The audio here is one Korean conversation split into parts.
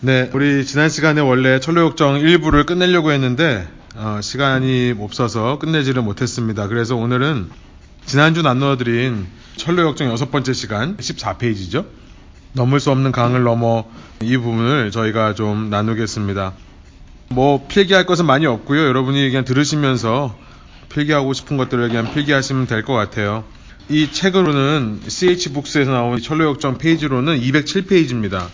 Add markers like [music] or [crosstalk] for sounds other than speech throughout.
네, 우리 지난 시간에 원래 철로역정 1부를 끝내려고 했는데 어, 시간이 없어서 끝내지를 못했습니다. 그래서 오늘은 지난주 나누어드린 철로역정 여섯 번째 시간 14페이지죠. 넘을 수 없는 강을 넘어 이 부분을 저희가 좀 나누겠습니다. 뭐 필기할 것은 많이 없고요. 여러분이 그냥 들으시면서 필기하고 싶은 것들을 그냥 필기하시면 될 것 같아요. 이 책으로는 CH북스에서 나온 철로역정 페이지로는 207페이지입니다.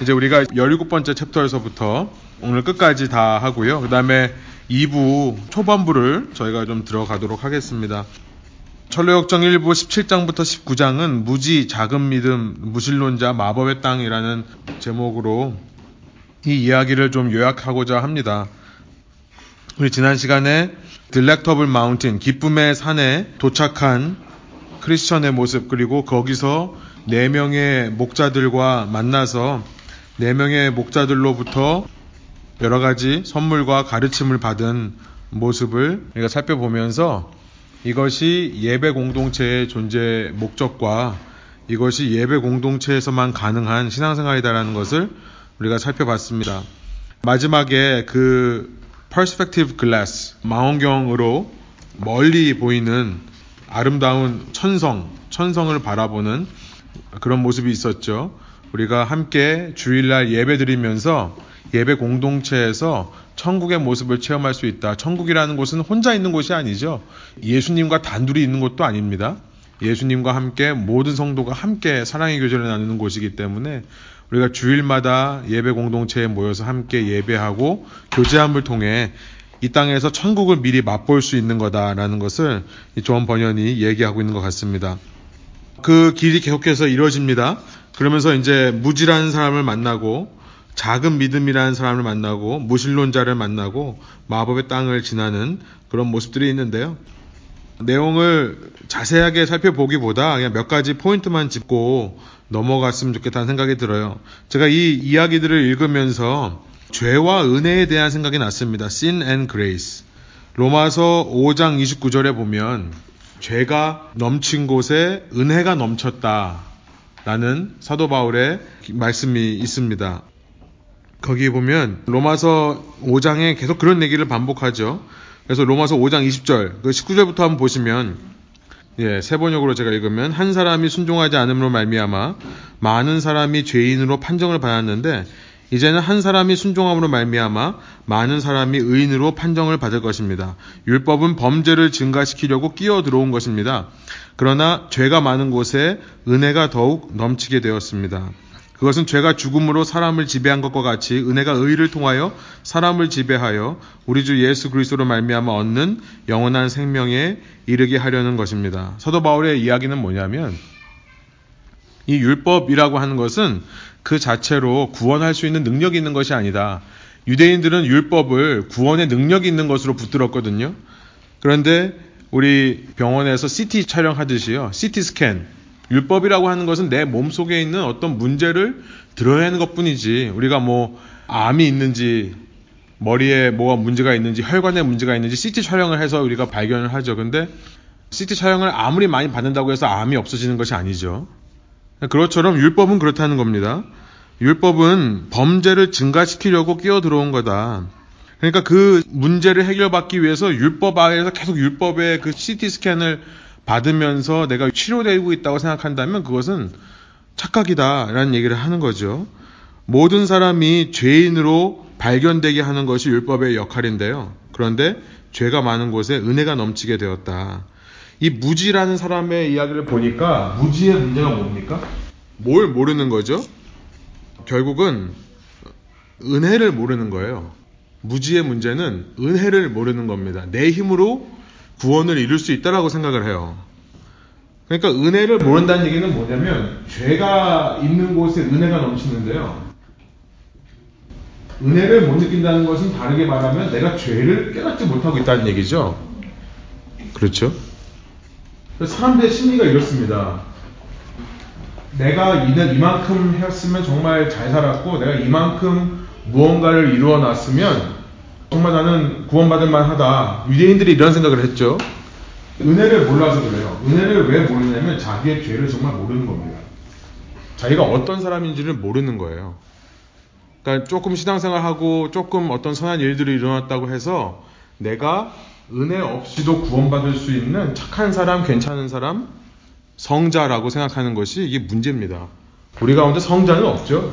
이제 우리가 17번째 챕터에서부터 오늘 끝까지 다 하고요. 그 다음에 2부 초반부를 저희가 좀 들어가도록 하겠습니다. 철로역정 1부 17장부터 19장은 무지, 작은 믿음, 무신론자, 마법의 땅이라는 제목으로 이 이야기를 좀 요약하고자 합니다. 우리 지난 시간에 딜렉터블 마운틴, 기쁨의 산에 도착한 크리스천의 모습, 그리고 거기서 네 명의 목자들과 만나서 네 명의 목자들로부터 여러 가지 선물과 가르침을 받은 모습을 우리가 살펴보면서 이것이 예배 공동체의 존재 목적과 이것이 예배 공동체에서만 가능한 신앙생활이다라는 것을 우리가 살펴봤습니다. 마지막에 그 perspective glass 망원경으로 멀리 보이는 아름다운 천성, 천성을 바라보는 그런 모습이 있었죠. 우리가 함께 주일날 예배 드리면서 예배 공동체에서 천국의 모습을 체험할 수 있다. 천국이라는 곳은 혼자 있는 곳이 아니죠. 예수님과 단둘이 있는 곳도 아닙니다. 예수님과 함께 모든 성도가 함께 사랑의 교제를 나누는 곳이기 때문에 우리가 주일마다 예배 공동체에 모여서 함께 예배하고 교제함을 통해 이 땅에서 천국을 미리 맛볼 수 있는 거다라는 것을 조원 번연이 얘기하고 있는 것 같습니다. 그 길이 계속해서 이루어집니다. 그러면서 이제 무지라는 사람을 만나고 작은 믿음이라는 사람을 만나고 무신론자를 만나고 마법의 땅을 지나는 그런 모습들이 있는데요. 내용을 자세하게 살펴보기보다 그냥 몇 가지 포인트만 짚고 넘어갔으면 좋겠다는 생각이 들어요. 제가 이 이야기들을 읽으면서 죄와 은혜에 대한 생각이 났습니다. Sin and Grace. 로마서 5장 29절에 보면 죄가 넘친 곳에 은혜가 넘쳤다. 라는 사도 바울의 말씀이 있습니다. 거기 보면 로마서 5장에 계속 그런 얘기를 반복하죠. 그래서 로마서 5장 20절, 그 19절부터 한번 보시면 예, 세 번역으로 제가 읽으면 한 사람이 순종하지 않음으로 말미암아 많은 사람이 죄인으로 판정을 받았는데 이제는 한 사람이 순종함으로 말미암아 많은 사람이 의인으로 판정을 받을 것입니다. 율법은 범죄를 증가시키려고 끼어 들어온 것입니다. 그러나 죄가 많은 곳에 은혜가 더욱 넘치게 되었습니다. 그것은 죄가 죽음으로 사람을 지배한 것과 같이 은혜가 의를 통하여 사람을 지배하여 우리 주 예수 그리스도로 말미암아 얻는 영원한 생명에 이르게 하려는 것입니다. 사도 바울의 이야기는 뭐냐면 이 율법이라고 하는 것은 그 자체로 구원할 수 있는 능력이 있는 것이 아니다. 유대인들은 율법을 구원의 능력이 있는 것으로 붙들었거든요. 그런데 우리 병원에서 CT 촬영하듯이요. CT 스캔. 율법이라고 하는 것은 내 몸 속에 있는 어떤 문제를 드러내는 것 뿐이지. 우리가 뭐, 암이 있는지, 머리에 뭐가 문제가 있는지, 혈관에 문제가 있는지 CT 촬영을 해서 우리가 발견을 하죠. 근데 CT 촬영을 아무리 많이 받는다고 해서 암이 없어지는 것이 아니죠. 그것처럼 율법은 그렇다는 겁니다. 율법은 범죄를 증가시키려고 끼어 들어온 거다. 그러니까 그 문제를 해결받기 위해서 율법 아래에서 계속 율법의 그 CT 스캔을 받으면서 내가 치료되고 있다고 생각한다면 그것은 착각이다라는 얘기를 하는 거죠. 모든 사람이 죄인으로 발견되게 하는 것이 율법의 역할인데요. 그런데 죄가 많은 곳에 은혜가 넘치게 되었다. 이 무지라는 사람의 이야기를 보니까 무지의 문제가 뭡니까? 뭘 모르는 거죠? 결국은 은혜를 모르는 거예요. 무지의 문제는 은혜를 모르는 겁니다. 내 힘으로 구원을 이룰 수 있다라고 생각을 해요. 그러니까 은혜를 모른다는 얘기는 뭐냐면 죄가 있는 곳에 은혜가 넘치는데요. 은혜를 못 느낀다는 것은 다르게 말하면 내가 죄를 깨닫지 못하고 있다는 얘기죠. 그렇죠? 사람들의 심리가 이렇습니다. 내가 이만큼 했으면 정말 잘 살았고 내가 이만큼 무언가를 이루어 놨으면 정말 나는 구원받을 만하다. 유대인들이 이런 생각을 했죠. 은혜를 몰라서 그래요. 은혜를 왜 모르냐면 자기의 죄를 정말 모르는 겁니다. 자기가 어떤 사람인지를 모르는 거예요. 그러니까 조금 신앙생활하고 조금 어떤 선한 일들이 일어났다고 해서 내가 은혜 없이도 구원받을 수 있는 착한 사람, 괜찮은 사람, 성자라고 생각하는 것이 이게 문제입니다. 우리 가운데 성자는 없죠.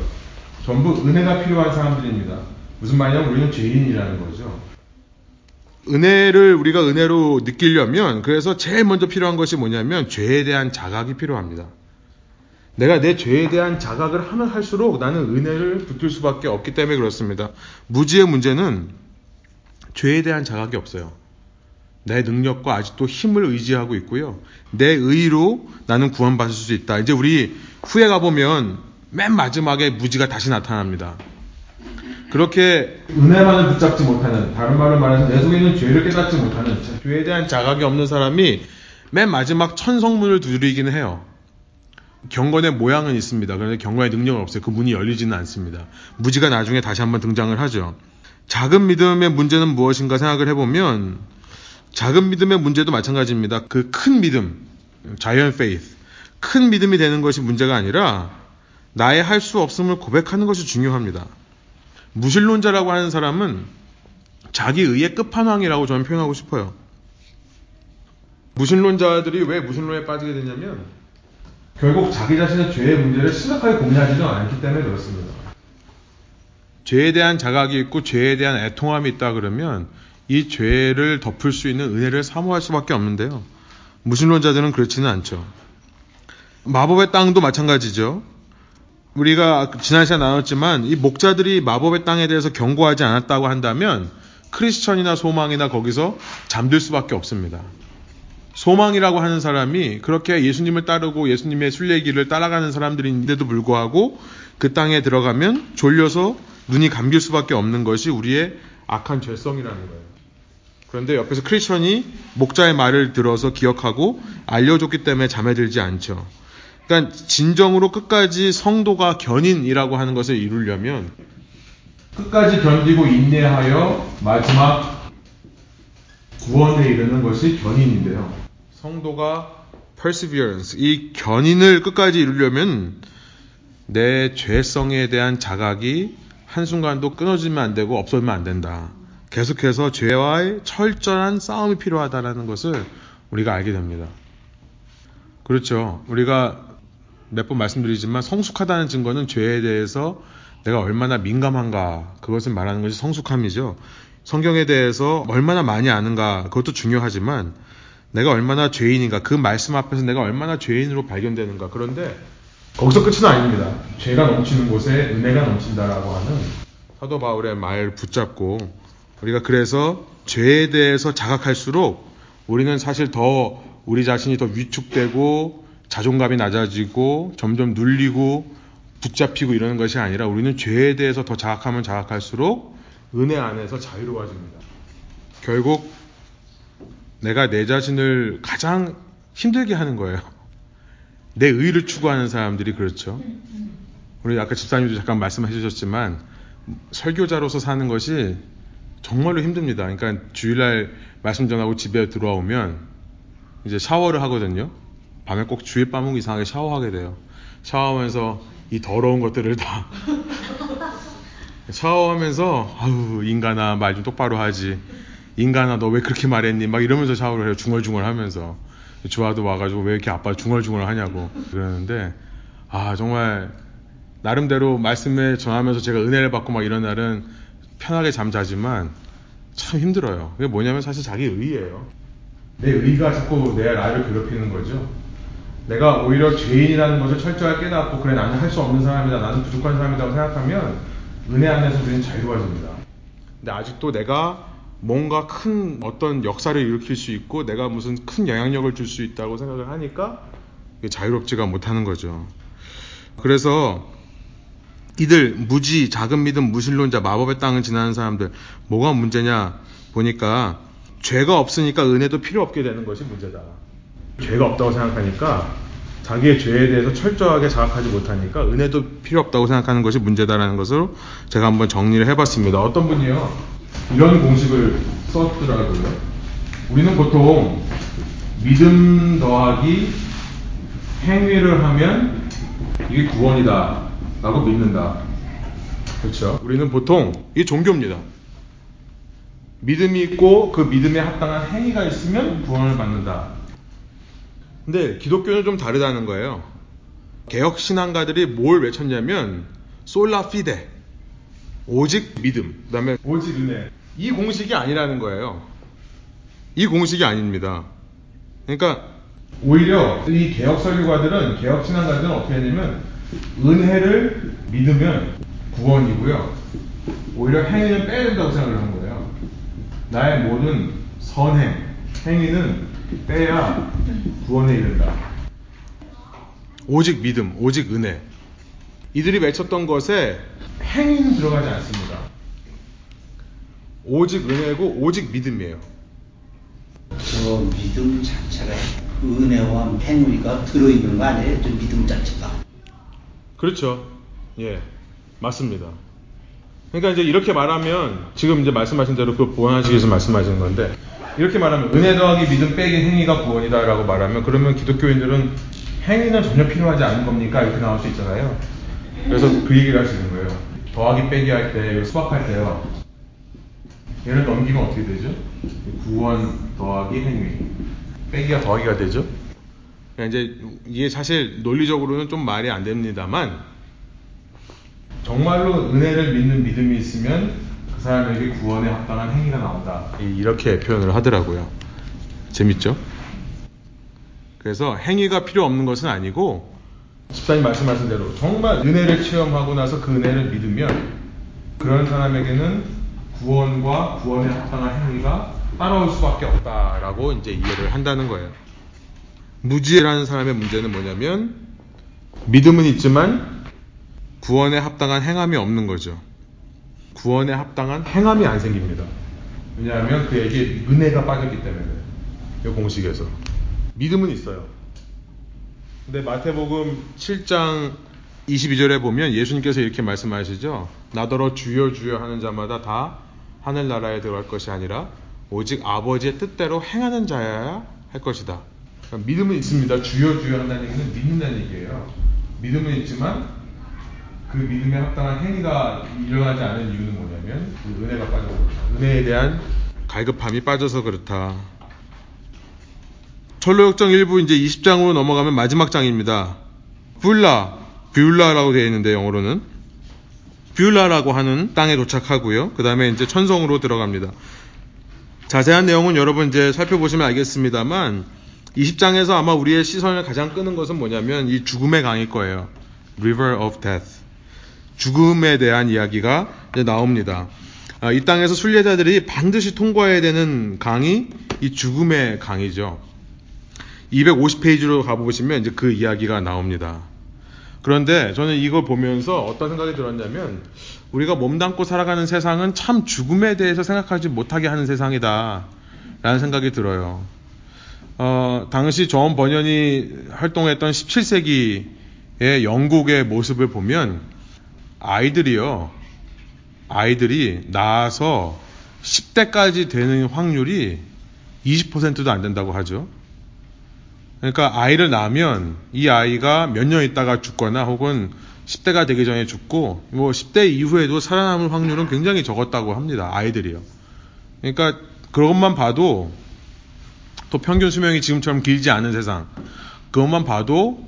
전부 은혜가 필요한 사람들입니다. 무슨 말이냐면 우리는 죄인이라는 거죠. 은혜를 우리가 은혜로 느끼려면 그래서 제일 먼저 필요한 것이 뭐냐면 죄에 대한 자각이 필요합니다. 내가 내 죄에 대한 자각을 하면 할수록 나는 은혜를 붙들 수밖에 없기 때문에 그렇습니다. 무지의 문제는 죄에 대한 자각이 없어요. 내 능력과 아직도 힘을 의지하고 있고요. 내 의로 나는 구원받을 수 있다. 이제 우리 후에 가보면 맨 마지막에 무지가 다시 나타납니다. 그렇게 은혜만을 붙잡지 못하는 다른 말을 말해서 내 속에 있는 죄를 깨닫지 못하는 죄에 대한 자각이 없는 사람이 맨 마지막 천성문을 두드리기는 해요. 경건의 모양은 있습니다. 그런데 경건의 능력은 없어요. 그 문이 열리지는 않습니다. 무지가 나중에 다시 한번 등장을 하죠. 작은 믿음의 문제는 무엇인가 생각을 해보면 작은 믿음의 문제도 마찬가지입니다. 그 큰 믿음, giant faith, 큰 믿음이 되는 것이 문제가 아니라 나의 할 수 없음을 고백하는 것이 중요합니다. 무신론자라고 하는 사람은 자기 의의 끝판왕이라고 저는 표현하고 싶어요. 무신론자들이 왜 무신론에 빠지게 되냐면 결국 자기 자신의 죄의 문제를 심각하게 고민하지는 않기 때문에 그렇습니다. 죄에 대한 자각이 있고 죄에 대한 애통함이 있다 그러면 이 죄를 덮을 수 있는 은혜를 사모할 수밖에 없는데요. 무신론자들은 그렇지는 않죠. 마법의 땅도 마찬가지죠. 우리가 지난 시간에 나눴지만 이 목자들이 마법의 땅에 대해서 경고하지 않았다고 한다면 크리스천이나 소망이나 거기서 잠들 수밖에 없습니다. 소망이라고 하는 사람이 그렇게 예수님을 따르고 예수님의 순례길을 따라가는 사람들인데도 불구하고 그 땅에 들어가면 졸려서 눈이 감길 수밖에 없는 것이 우리의 악한 죄성이라는 거예요. 그런데 옆에서 크리스천이 목자의 말을 들어서 기억하고 알려줬기 때문에 잠에 들지 않죠. 그러니까 진정으로 끝까지 성도가 견인이라고 하는 것을 이루려면 끝까지 견디고 인내하여 마지막 구원에 이르는 것이 견인인데요. 성도가 perseverance, 이 견인을 끝까지 이루려면 내 죄성에 대한 자각이 한순간도 끊어지면 안 되고 없어지면 안 된다. 계속해서 죄와의 철저한 싸움이 필요하다는 것을 우리가 알게 됩니다. 그렇죠. 우리가 몇 번 말씀드리지만 성숙하다는 증거는 죄에 대해서 내가 얼마나 민감한가 그것을 말하는 것이 성숙함이죠. 성경에 대해서 얼마나 많이 아는가 그것도 중요하지만 내가 얼마나 죄인인가 그 말씀 앞에서 내가 얼마나 죄인으로 발견되는가 그런데 거기서 끝은 아닙니다. 죄가 넘치는 곳에 은혜가 넘친다라고 하는 사도 바울의 말 붙잡고 우리가 그래서 죄에 대해서 자각할수록 우리는 사실 더 우리 자신이 더 위축되고 자존감이 낮아지고 점점 눌리고 붙잡히고 이러는 것이 아니라 우리는 죄에 대해서 더 자각하면 자각할수록 은혜 안에서 자유로워집니다. 결국 내가 내 자신을 가장 힘들게 하는 거예요. [laughs] 내 의를 추구하는 사람들이 그렇죠. 우리 아까 집사님도 잠깐 말씀해 주셨지만 설교자로서 사는 것이 정말로 힘듭니다. 그러니까 주일날 말씀 전하고 집에 들어오면 이제 샤워를 하거든요. 밤에 꼭 주일 밤은 이상하게 샤워하게 돼요. 샤워하면서 이 더러운 것들을 다 [laughs] 샤워하면서 아우 인간아 말 좀 똑바로 하지. 인간아 너 왜 그렇게 말했니? 막 이러면서 샤워를 해요. 중얼중얼 하면서. 주아도 와가지고 왜 이렇게 아빠 중얼중얼 하냐고 그러는데 아 정말 나름대로 말씀을 전하면서 제가 은혜를 받고 막 이런 날은 편하게 잠자지만 참 힘들어요. 그게 뭐냐면 사실 자기 의예요. 내 의가 자꾸 내 나를 괴롭히는 거죠. 내가 오히려 죄인이라는 것을 철저하게 깨닫고 그래 나는 할 수 없는 사람이다 나는 부족한 사람이라고 생각하면 은혜 안에서 우리는 자유로워집니다. 근데 아직도 내가 뭔가 큰 어떤 역사를 일으킬 수 있고 내가 무슨 큰 영향력을 줄 수 있다고 생각을 하니까 자유롭지가 못하는 거죠. 그래서 이들 무지, 작은 믿음, 무신론자, 마법의 땅을 지나는 사람들 뭐가 문제냐 보니까 죄가 없으니까 은혜도 필요 없게 되는 것이 문제다. 죄가 없다고 생각하니까 자기의 죄에 대해서 철저하게 자각하지 못하니까 은혜도 필요 없다고 생각하는 것이 문제다라는 것으로 제가 한번 정리를 해봤습니다. 어떤 분이요 이런 공식을 썼더라고요. 우리는 보통 믿음 더하기 행위를 하면 이게 구원이다 라고 믿는다. 그렇죠. 우리는 보통 이 종교입니다. 믿음이 있고 그 믿음에 합당한 행위가 있으면 구원을 받는다. 근데 기독교는 좀 다르다는 거예요. 개혁 신앙가들이 뭘 외쳤냐면 솔라 피데 오직 믿음 그다음에 오직 은혜 이 공식이 아니라는 거예요. 이 공식이 아닙니다. 그러니까 오히려 이 개혁 설교가들은 개혁 신앙가들은 어떻게 하냐면 은혜를 믿으면 구원이고요. 오히려 행위는 빼야 된다고 생각을 한 거예요. 나의 모든 선행, 행위는 빼야 구원에 이른다. 오직 믿음, 오직 은혜. 이들이 외쳤던 것에 행위는 들어가지 않습니다. 오직 은혜고 오직 믿음이에요. 저 믿음 자체가 은혜와 행위가 들어있는 거 아니에요? 저 믿음 자체가. 그렇죠. 예, 맞습니다. 그러니까 이제 이렇게 말하면 지금 이제 말씀하신 대로 그 보완하시기 위해서 말씀하시는 건데 이렇게 말하면 은혜 더하기 믿음 빼기 행위가 구원이다라고 말하면 그러면 기독교인들은 행위는 전혀 필요하지 않은 겁니까? 이렇게 나올 수 있잖아요. 그래서 그 얘기를 하시는 거예요. 더하기 빼기 할 때, 수학할 때요. 얘를 넘기면 어떻게 되죠? 구원 더하기 행위. 빼기가 더하기가 되죠? 그러니까 이제 이게 사실 논리적으로는 좀 말이 안 됩니다만 정말로 은혜를 믿는 믿음이 있으면 그 사람에게 구원에 합당한 행위가 나온다. 이렇게 표현을 하더라고요. 재밌죠? 그래서 행위가 필요 없는 것은 아니고 집사님 말씀하신 대로 정말 은혜를 체험하고 나서 그 은혜를 믿으면 그런 사람에게는 구원과 구원에 합당한 행위가 따라올 수밖에 없다라고 이제 이해를 한다는 거예요. 무지라는 사람의 문제는 뭐냐면 믿음은 있지만 구원에 합당한 행함이 없는 거죠. 구원에 합당한 행함이 안 생깁니다. 왜냐하면 그에게 은혜가 빠졌기 때문에 이 공식에서 믿음은 있어요. 근데 마태복음 7장 22절에 보면 예수님께서 이렇게 말씀하시죠. 나더러 주여 주여 하는 자마다 다 하늘나라에 들어갈 것이 아니라 오직 아버지의 뜻대로 행하는 자여야 할 것이다. 그러니까 믿음은 있습니다. 주여 주여 한다는 얘기는 믿는다는 얘기예요. 믿음은 있지만 그 믿음에 합당한 행위가 일어나지 않은 이유는 뭐냐면 그 은혜가 빠져서 그렇다. 은혜에 대한 갈급함이 빠져서 그렇다. 철로역정 1부 이제 20장으로 넘어가면 마지막 장입니다. 뷰라, 뷰라라고 되어 있는데 영어로는 뷰라라고 하는 땅에 도착하고요. 그 다음에 이제 천성으로 들어갑니다. 자세한 내용은 여러분 이제 살펴보시면 알겠습니다만 20장에서 아마 우리의 시선을 가장 끄는 것은 뭐냐면 이 죽음의 강일 거예요. River of Death. 죽음에 대한 이야기가 나옵니다. 아, 이 땅에서 순례자들이 반드시 통과해야 되는 강이 이 죽음의 강이죠. 250페이지로 가보시면 이제 그 이야기가 나옵니다. 그런데 저는 이걸 보면서 어떤 생각이 들었냐면 우리가 몸담고 살아가는 세상은 참 죽음에 대해서 생각하지 못하게 하는 세상이다. 라는 생각이 들어요. 어, 당시 존 번연이 활동했던 17세기의 영국의 모습을 보면 아이들이요. 아이들이 나와서 10대까지 되는 확률이 20%도 안 된다고 하죠. 그러니까 아이를 낳으면 이 아이가 몇 년 있다가 죽거나 혹은 10대가 되기 전에 죽고 뭐 10대 이후에도 살아남을 확률은 굉장히 적었다고 합니다. 아이들이요. 그러니까 그것만 봐도 또 평균 수명이 지금처럼 길지 않은 세상 그것만 봐도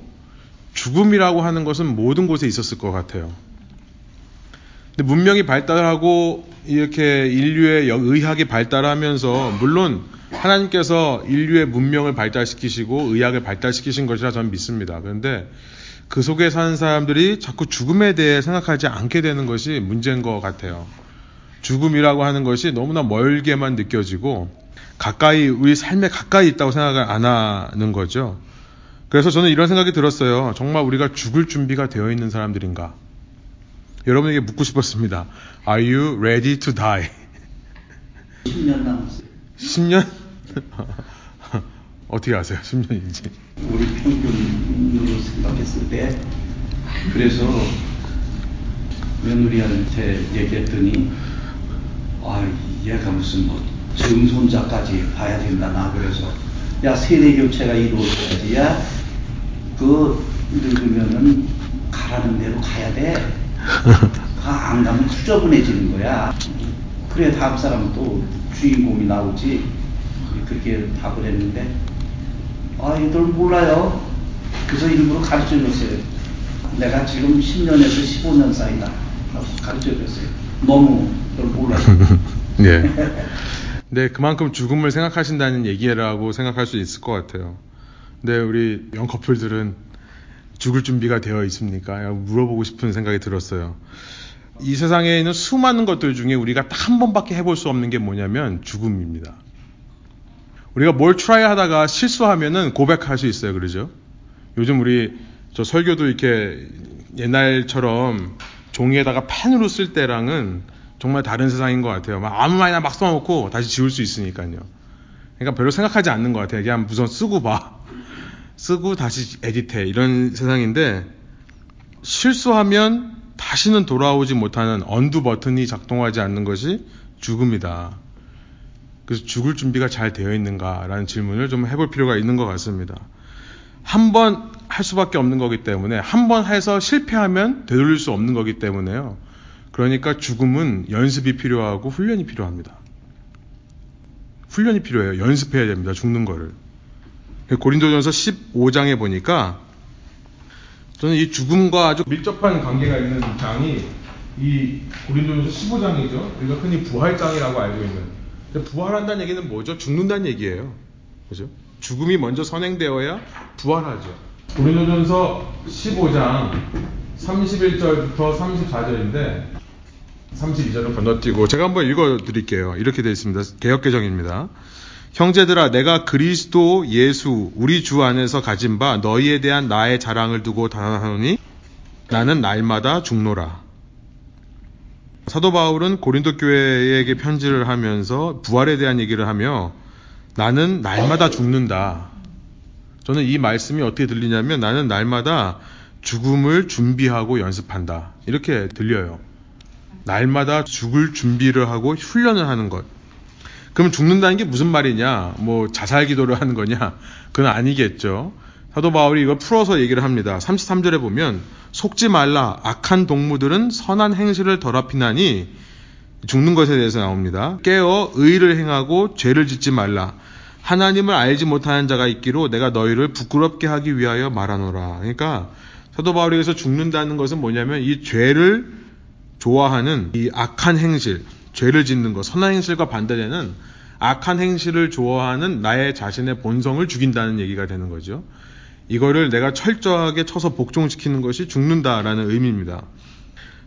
죽음이라고 하는 것은 모든 곳에 있었을 것 같아요. 근데 문명이 발달하고 이렇게 인류의 의학이 발달하면서 물론 하나님께서 인류의 문명을 발달시키시고 의학을 발달시키신 것이라 저는 믿습니다. 그런데 그 속에 사는 사람들이 자꾸 죽음에 대해 생각하지 않게 되는 것이 문제인 것 같아요. 죽음이라고 하는 것이 너무나 멀게만 느껴지고 가까이 우리 삶에 가까이 있다고 생각을 안 하는 거죠. 그래서 저는 이런 생각이 들었어요. 정말 우리가 죽을 준비가 되어 있는 사람들인가? 여러분에게 묻고 싶었습니다. Are you ready to die? 10년 남았어요. 10년? [laughs] 어떻게 아세요? 10년인지. 우리 평균으로 생각했을 때 그래서 며느리한테 얘기했더니 아 얘가 무슨 뭐 증손자까지 봐야 된다 나 그래서 야 세대 교체가 이루어져야지 야그 늙으면은 가라는 대로 가야 돼 [laughs] 안 가면 수저분해지는 거야. 그래 다음 사람은 또 주인공이 나오지. 그렇게 답을 했는데 아 이들 몰라요. 그래서 일부러 가르쳐 줬어요. 내가 지금 10년에서 15년 사이다. 가르쳐 줬어요. 너무 널 몰라요. [laughs] [laughs] 네. 네, 그만큼 죽음을 생각하신다는 얘기라고 생각할 수 있을 것 같아요. 근데 우리 young 커플들은 죽을 준비가 되어 있습니까? 물어보고 싶은 생각이 들었어요. 이 세상에 있는 수많은 것들 중에 우리가 딱 한 번밖에 해볼 수 없는 게 뭐냐면 죽음입니다. 우리가 뭘 try 하다가 실수하면은 고백할 수 있어요. 그러죠? 요즘 우리 저 설교도 이렇게 옛날처럼 종이에다가 펜으로 쓸 때랑은 정말 다른 세상인 것 같아요. 막 아무 말이나 막 써놓고 다시 지울 수 있으니까요. 그러니까 별로 생각하지 않는 것 같아요. 그냥 무슨 쓰고 봐. [laughs] 쓰고 다시 에디트해. 이런 세상인데 실수하면 다시는 돌아오지 못하는 언두 버튼이 작동하지 않는 것이 죽음이다. 그래서 죽을 준비가 잘 되어 있는가라는 질문을 좀 해볼 필요가 있는 것 같습니다. 한 번 할 수밖에 없는 거기 때문에 한 번 해서 실패하면 되돌릴 수 없는 거기 때문에요. 그러니까 죽음은 연습이 필요하고 훈련이 필요합니다. 훈련이 필요해요. 연습해야 됩니다. 죽는 거를. 고린도전서 15장에 보니까 저는 이 죽음과 아주 밀접한 관계가 있는 장이 이 고린도전서 15장이죠. 우리가 흔히 부활장이라고 알고 있는. 부활한다는 얘기는 뭐죠? 죽는다는 얘기예요. 그죠? 죽음이 먼저 선행되어야 부활하죠. 고린도전서 15장 31절부터 34절인데 32절은 건너뛰고 제가 한번 읽어 드릴게요. 이렇게 되어 있습니다. 개혁 개정입니다. 형제들아 내가 그리스도 예수 우리 주 안에서 가진 바 너희에 대한 나의 자랑을 두고 단하노니 나는 날마다 죽노라. 사도 바울은 고린도 교회에게 편지를 하면서 부활에 대한 얘기를 하며 나는 날마다 죽는다. 저는 이 말씀이 어떻게 들리냐면 나는 날마다 죽음을 준비하고 연습한다. 이렇게 들려요. 날마다 죽을 준비를 하고 훈련을 하는 것. 그럼 죽는다는 게 무슨 말이냐? 뭐 자살 기도를 하는 거냐? 그건 아니겠죠. 사도 바울이 이걸 풀어서 얘기를 합니다. 33절에 보면 속지 말라 악한 동무들은 선한 행실을 더럽히나니 죽는 것에 대해서 나옵니다. 깨어 의를 행하고 죄를 짓지 말라. 하나님을 알지 못하는 자가 있기로 내가 너희를 부끄럽게 하기 위하여 말하노라. 그러니까 사도 바울이 여기서 죽는다는 것은 뭐냐면 이 죄를 좋아하는 이 악한 행실, 죄를 짓는 것, 선한 행실과 반대되는 악한 행실을 좋아하는 나의 자신의 본성을 죽인다는 얘기가 되는 거죠. 이거를 내가 철저하게 쳐서 복종시키는 것이 죽는다라는 의미입니다.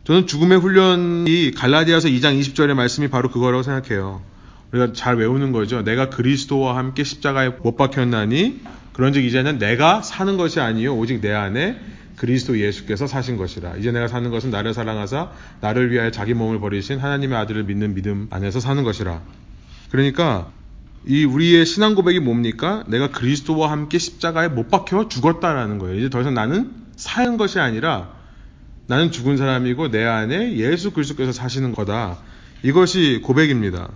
저는 죽음의 훈련이 갈라디아서 2장 20절의 말씀이 바로 그거라고 생각해요. 우리가 잘 외우는 거죠. 내가 그리스도와 함께 십자가에 못 박혔나니 그런즉 이제는 내가 사는 것이 아니요 오직 내 안에 그리스도 예수께서 사신 것이라. 이제 내가 사는 것은 나를 사랑하사 나를 위하여 자기 몸을 버리신 하나님의 아들을 믿는 믿음 안에서 사는 것이라. 그러니까 이 우리의 신앙 고백이 뭡니까? 내가 그리스도와 함께 십자가에 못 박혀 죽었다라는 거예요. 이제 더 이상 나는 사는 것이 아니라 나는 죽은 사람이고 내 안에 예수 그리스도께서 사시는 거다. 이것이 고백입니다.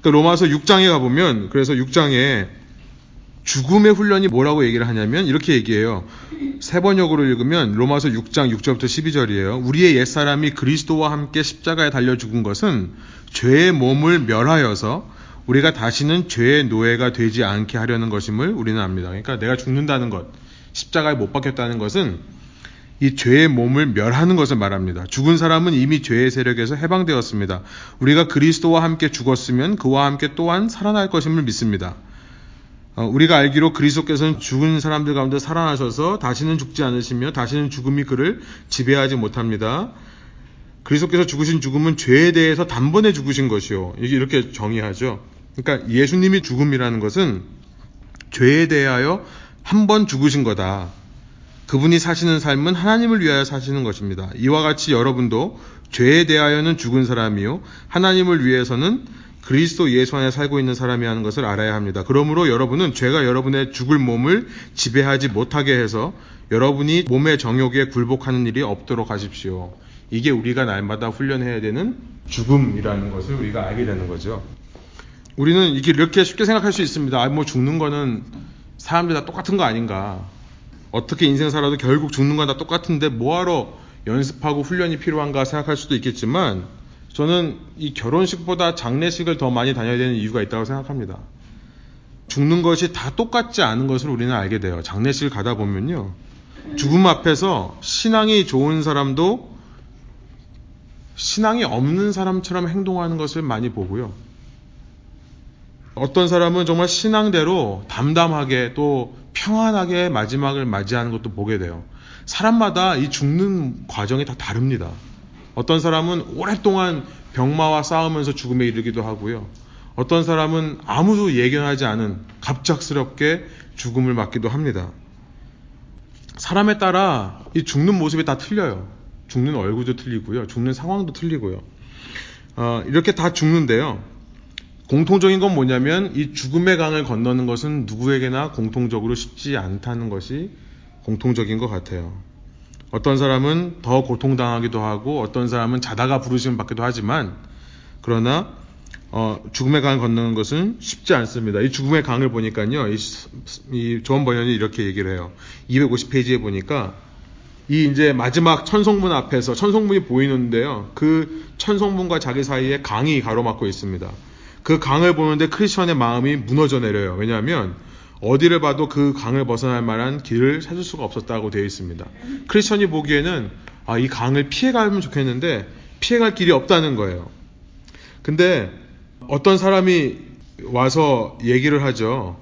그러니까 로마서 6장에 가보면 그래서 6장에 죽음의 훈련이 뭐라고 얘기를 하냐면 이렇게 얘기해요. 세 번역으로 읽으면 로마서 6장 6절부터 12절이에요. 우리의 옛사람이 그리스도와 함께 십자가에 달려 죽은 것은 죄의 몸을 멸하여서 우리가 다시는 죄의 노예가 되지 않게 하려는 것임을 우리는 압니다. 그러니까 내가 죽는다는 것, 십자가에 못 박혔다는 것은 이 죄의 몸을 멸하는 것을 말합니다. 죽은 사람은 이미 죄의 세력에서 해방되었습니다. 우리가 그리스도와 함께 죽었으면 그와 함께 또한 살아날 것임을 믿습니다. 어, 우리가 알기로 그리스도께서는 죽은 사람들 가운데 살아나셔서 다시는 죽지 않으시며 다시는 죽음이 그를 지배하지 못합니다. 그리스도께서 죽으신 죽음은 죄에 대해서 단번에 죽으신 것이요. 이렇게 정의하죠. 그러니까 예수님이 죽음이라는 것은 죄에 대하여 한 번 죽으신 거다. 그분이 사시는 삶은 하나님을 위하여 사시는 것입니다. 이와 같이 여러분도 죄에 대하여는 죽은 사람이요. 하나님을 위해서는 그리스도 예수 안에 살고 있는 사람이 하는 것을 알아야 합니다. 그러므로 여러분은 죄가 여러분의 죽을 몸을 지배하지 못하게 해서 여러분이 몸의 정욕에 굴복하는 일이 없도록 하십시오. 이게 우리가 날마다 훈련해야 되는 죽음이라는 것을 우리가 알게 되는 거죠. 우리는 이게 이렇게 쉽게 생각할 수 있습니다. 아, 뭐 죽는 거는 사람들 다 똑같은 거 아닌가. 어떻게 인생 살아도 결국 죽는 건 다 똑같은데 뭐하러 연습하고 훈련이 필요한가 생각할 수도 있겠지만 저는 이 결혼식보다 장례식을 더 많이 다녀야 되는 이유가 있다고 생각합니다. 죽는 것이 다 똑같지 않은 것을 우리는 알게 돼요. 장례식을 가다 보면요. 죽음 앞에서 신앙이 좋은 사람도 신앙이 없는 사람처럼 행동하는 것을 많이 보고요. 어떤 사람은 정말 신앙대로 담담하게 또 평안하게 마지막을 맞이하는 것도 보게 돼요. 사람마다 이 죽는 과정이 다 다릅니다. 어떤 사람은 오랫동안 병마와 싸우면서 죽음에 이르기도 하고요. 어떤 사람은 아무도 예견하지 않은 갑작스럽게 죽음을 맞기도 합니다. 사람에 따라 이 죽는 모습이 다 틀려요. 죽는 얼굴도 틀리고요. 죽는 상황도 틀리고요. 어, 이렇게 다 죽는데요. 공통적인 건 뭐냐면 이 죽음의 강을 건너는 것은 누구에게나 공통적으로 쉽지 않다는 것이 공통적인 것 같아요. 어떤 사람은 더 고통당하기도 하고 어떤 사람은 자다가 부르심 받기도 하지만 그러나 어, 죽음의 강을 건너는 것은 쉽지 않습니다. 이 죽음의 강을 보니까요, 이, 이 조원 번연이 이렇게 얘기를 해요. 250페이지에 보니까 이 이제 마지막 천성문 앞에서 천성문이 보이는데요, 그 천성문과 자기 사이에 강이 가로막고 있습니다. 그 강을 보는데 크리스천의 마음이 무너져 내려요. 왜냐하면 어디를 봐도 그 강을 벗어날 만한 길을 찾을 수가 없었다고 되어 있습니다. 크리스천이 보기에는 아, 이 강을 피해가면 좋겠는데 피해갈 길이 없다는 거예요. 근데 어떤 사람이 와서 얘기를 하죠.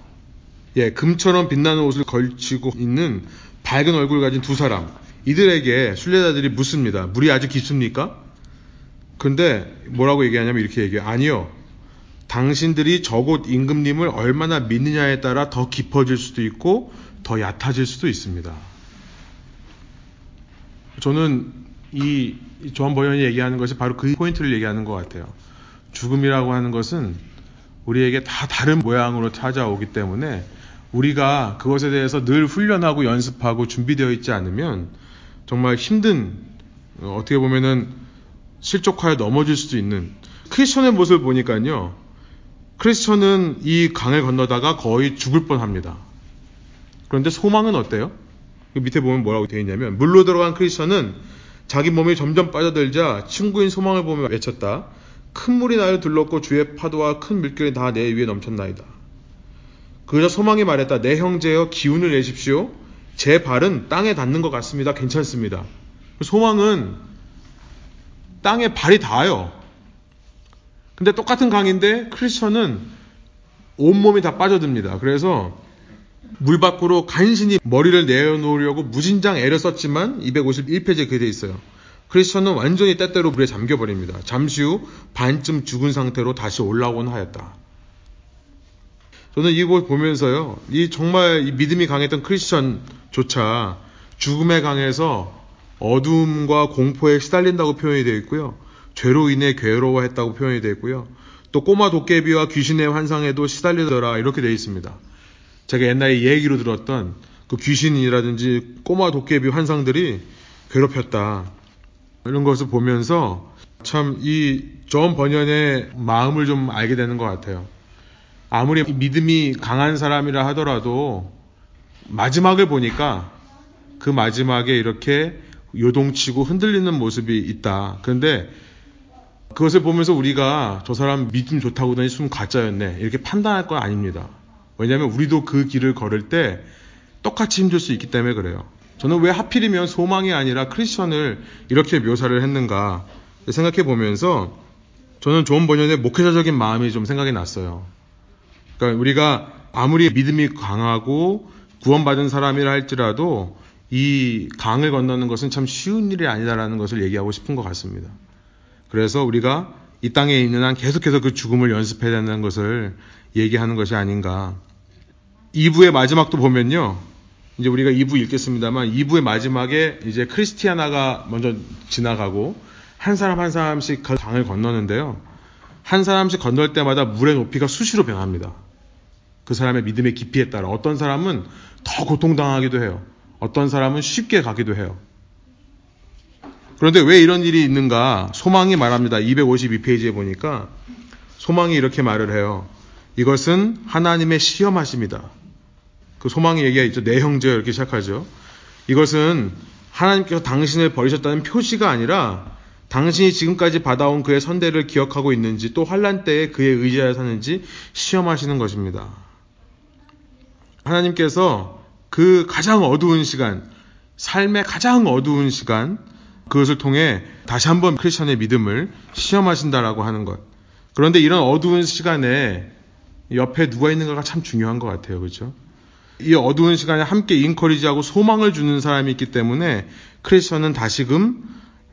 예, 금처럼 빛나는 옷을 걸치고 있는 밝은 얼굴을 가진 두 사람. 이들에게 순례자들이 묻습니다. 물이 아주 깊습니까? 근데 뭐라고 얘기하냐면 이렇게 얘기해요. 아니요. 당신들이 저곳 임금님을 얼마나 믿느냐에 따라 더 깊어질 수도 있고 더 얕아질 수도 있습니다. 저는 이 조한 버연이 얘기하는 것이 바로 그 포인트를 얘기하는 것 같아요. 죽음이라고 하는 것은 우리에게 다 다른 모양으로 찾아오기 때문에 우리가 그것에 대해서 늘 훈련하고 연습하고 준비되어 있지 않으면 정말 힘든 어떻게 보면은 실족하여 넘어질 수도 있는 크리스천의 모습을 보니까요. 크리스천은 이 강을 건너다가 거의 죽을 뻔합니다. 그런데 소망은 어때요? 그 밑에 보면 뭐라고 되어 있냐면 물로 들어간 크리스천은 자기 몸이 점점 빠져들자 친구인 소망을 보며 외쳤다. 큰 물이 나를 둘렀고 주의 파도와 큰 물결이 다 내 위에 넘쳤나이다. 그러자 소망이 말했다. 내 형제여 기운을 내십시오. 제 발은 땅에 닿는 것 같습니다. 괜찮습니다. 소망은 땅에 발이 닿아요. 근데 똑같은 강인데 크리스천은 온몸이 다 빠져듭니다. 그래서 물 밖으로 간신히 머리를 내어놓으려고 무진장 애를 썼지만 251페이지에 그게 돼 있어요. 크리스천은 완전히 때때로 물에 잠겨버립니다. 잠시 후 반쯤 죽은 상태로 다시 올라오곤 하였다. 저는 이걸 보면서요, 이 정말 이 믿음이 강했던 크리스천조차 죽음의 강에서 어둠과 공포에 시달린다고 표현이 되어 있고요. 죄로 인해 괴로워했다고 표현이 되어 있고요. 또 꼬마 도깨비와 귀신의 환상에도 시달리더라 이렇게 되어 있습니다. 제가 옛날에 얘기로 들었던 그 귀신이라든지 꼬마 도깨비 환상들이 괴롭혔다. 이런 것을 보면서 참 이 존 번연의 마음을 좀 알게 되는 것 같아요. 아무리 믿음이 강한 사람이라 하더라도 마지막을 보니까 그 마지막에 이렇게 요동치고 흔들리는 모습이 있다. 그런데 그것을 보면서 우리가 저 사람 믿음 좋다고 하더니 숨 가짜였네. 이렇게 판단할 건 아닙니다. 왜냐하면 우리도 그 길을 걸을 때 똑같이 힘들 수 있기 때문에 그래요. 저는 왜 하필이면 소망이 아니라 크리스천을 이렇게 묘사를 했는가 생각해 보면서 저는 좋은 번연의 목회자적인 마음이 좀 생각이 났어요. 그러니까 우리가 아무리 믿음이 강하고 구원받은 사람이라 할지라도 이 강을 건너는 것은 참 쉬운 일이 아니다라는 것을 얘기하고 싶은 것 같습니다. 그래서 우리가 이 땅에 있는 한 계속해서 그 죽음을 연습해야 된다는 것을 얘기하는 것이 아닌가. 2부의 마지막도 보면요. 이제 우리가 2부 읽겠습니다만 2부의 마지막에 이제 크리스티아나가 먼저 지나가고 한 사람 한 사람씩 그 강을 건너는데요. 한 사람씩 건널 때마다 물의 높이가 수시로 변합니다. 그 사람의 믿음의 깊이에 따라 어떤 사람은 더 고통당하기도 해요. 어떤 사람은 쉽게 가기도 해요. 그런데 왜 이런 일이 있는가? 소망이 말합니다. 252페이지에 보니까 소망이 이렇게 말을 해요. 이것은 하나님의 시험하십니다. 그 소망의 얘기가 있죠. 내 형제 이렇게 시작하죠. 이것은 하나님께서 당신을 버리셨다는 표시가 아니라 당신이 지금까지 받아온 그의 선대를 기억하고 있는지 또 환란 때에 그의 의지하여 사는지 시험하시는 것입니다. 하나님께서 그 가장 어두운 시간, 삶의 가장 어두운 시간, 그것을 통해 다시 한번 크리스천의 믿음을 시험하신다라고 하는 것. 그런데 이런 어두운 시간에 옆에 누가 있는가가 참 중요한 것 같아요. 그렇죠? 이 어두운 시간에 함께 인커리지하고 소망을 주는 사람이 있기 때문에 크리스천은 다시금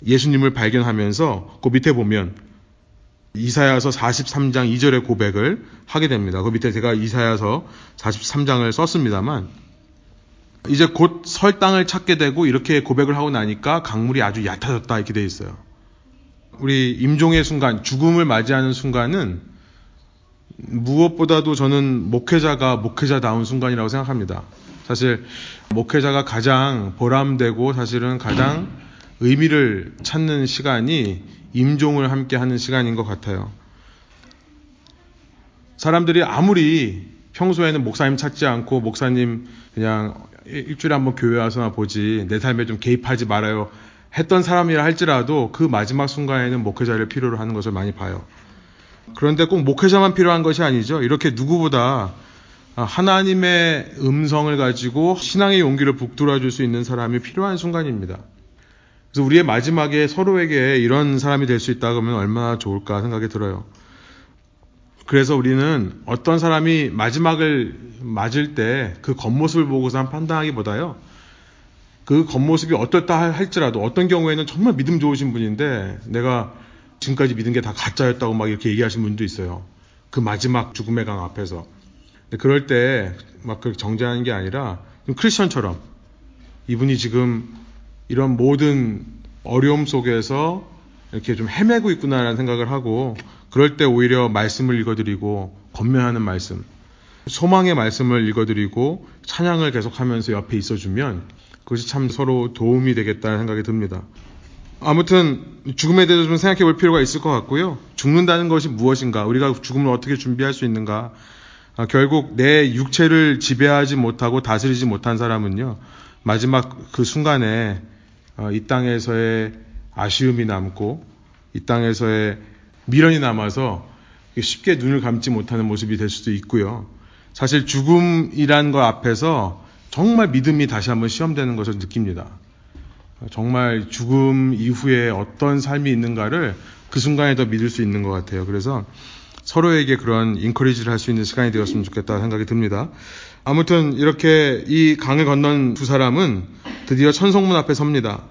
예수님을 발견하면서 그 밑에 보면 이사야서 43장 2절의 고백을 하게 됩니다. 그 밑에 제가 이사야서 43장을 썼습니다만 이제 곧 설 땅을 찾게 되고 이렇게 고백을 하고 나니까 강물이 아주 얕아졌다 이렇게 돼 있어요. 우리 임종의 순간, 죽음을 맞이하는 순간은 무엇보다도 저는 목회자가 목회자다운 순간이라고 생각합니다. 사실 목회자가 가장 보람되고 사실은 가장 의미를 찾는 시간이 임종을 함께 하는 시간인 것 같아요. 사람들이 아무리 평소에는 목사님 찾지 않고 목사님 그냥 일주일에 한 번 교회 와서 보지 내 삶에 좀 개입하지 말아요 했던 사람이라 할지라도 그 마지막 순간에는 목회자를 필요로 하는 것을 많이 봐요. 그런데 꼭 목회자만 필요한 것이 아니죠. 이렇게 누구보다 하나님의 음성을 가지고 신앙의 용기를 북돋아 줄 수 있는 사람이 필요한 순간입니다. 그래서 우리의 마지막에 서로에게 이런 사람이 될 수 있다 그러면 얼마나 좋을까 생각이 들어요. 그래서 우리는 어떤 사람이 마지막을 맞을 때 그 겉모습을 보고서 판단하기보다요. 그 겉모습이 어떻다 할지라도 어떤 경우에는 정말 믿음 좋으신 분인데 내가 지금까지 믿은 게 다 가짜였다고 막 이렇게 얘기하신 분도 있어요. 그 마지막 죽음의 강 앞에서. 그럴 때 막 그렇게 정죄하는 게 아니라 크리스천처럼 이분이 지금 이런 모든 어려움 속에서 이렇게 좀 헤매고 있구나라는 생각을 하고 그럴 때 오히려 말씀을 읽어드리고 건면하는 말씀, 소망의 말씀을 읽어드리고 찬양을 계속하면서 옆에 있어주면 그것이 참 서로 도움이 되겠다는 생각이 듭니다. 아무튼 죽음에 대해서 좀 생각해 볼 필요가 있을 것 같고요. 죽는다는 것이 무엇인가? 우리가 죽음을 어떻게 준비할 수 있는가? 아, 결국 내 육체를 지배하지 못하고 다스리지 못한 사람은요. 마지막 그 순간에 어, 이 땅에서의 아쉬움이 남고 이 땅에서의 미련이 남아서 쉽게 눈을 감지 못하는 모습이 될 수도 있고요. 사실 죽음이란 것 앞에서 정말 믿음이 다시 한번 시험되는 것을 느낍니다. 정말 죽음 이후에 어떤 삶이 있는가를 그 순간에 더 믿을 수 있는 것 같아요. 그래서 서로에게 그런 인커리지를 할 수 있는 시간이 되었으면 좋겠다 생각이 듭니다. 아무튼 이렇게 이 강을 건넌 두 사람은 드디어 천성문 앞에 섭니다.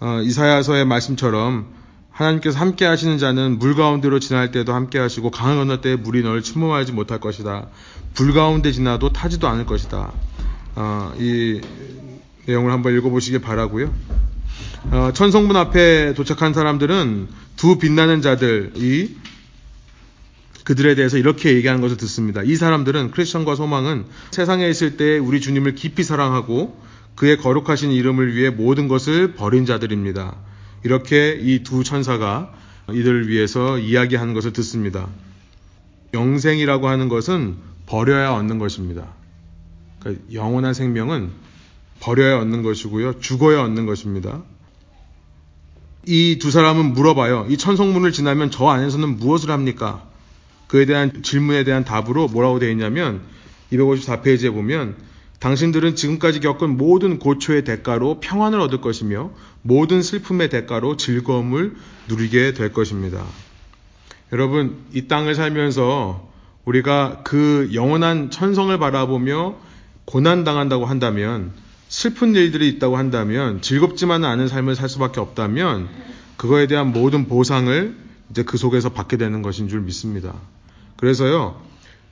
어, 이사야서의 말씀처럼 하나님께서 함께 하시는 자는 물 가운데로 지날 때도 함께 하시고 강을 건널 때 물이 너를 침몰하지 못할 것이다. 불 가운데 지나도 타지도 않을 것이다. 어, 이 내용을 한번 읽어보시기 바라고요. 어, 천성문 앞에 도착한 사람들은 두 빛나는 자들이 그들에 대해서 이렇게 얘기하는 것을 듣습니다. 이 사람들은 크리스천과 소망은 세상에 있을 때 우리 주님을 깊이 사랑하고 그의 거룩하신 이름을 위해 모든 것을 버린 자들입니다. 이렇게 이 두 천사가 이들을 위해서 이야기하는 것을 듣습니다. 영생이라고 하는 것은 버려야 얻는 것입니다. 그러니까 영원한 생명은 버려야 얻는 것이고요. 죽어야 얻는 것입니다. 이 두 사람은 물어봐요. 이 천성문을 지나면 저 안에서는 무엇을 합니까? 그에 대한 질문에 대한 답으로 뭐라고 되어 있냐면 254페이지에 보면 당신들은 지금까지 겪은 모든 고초의 대가로 평안을 얻을 것이며 모든 슬픔의 대가로 즐거움을 누리게 될 것입니다. 여러분, 이 땅을 살면서 우리가 그 영원한 천성을 바라보며 고난당한다고 한다면 슬픈 일들이 있다고 한다면 즐겁지만은 않은 삶을 살 수밖에 없다면 그거에 대한 모든 보상을 이제 그 속에서 받게 되는 것인 줄 믿습니다. 그래서요,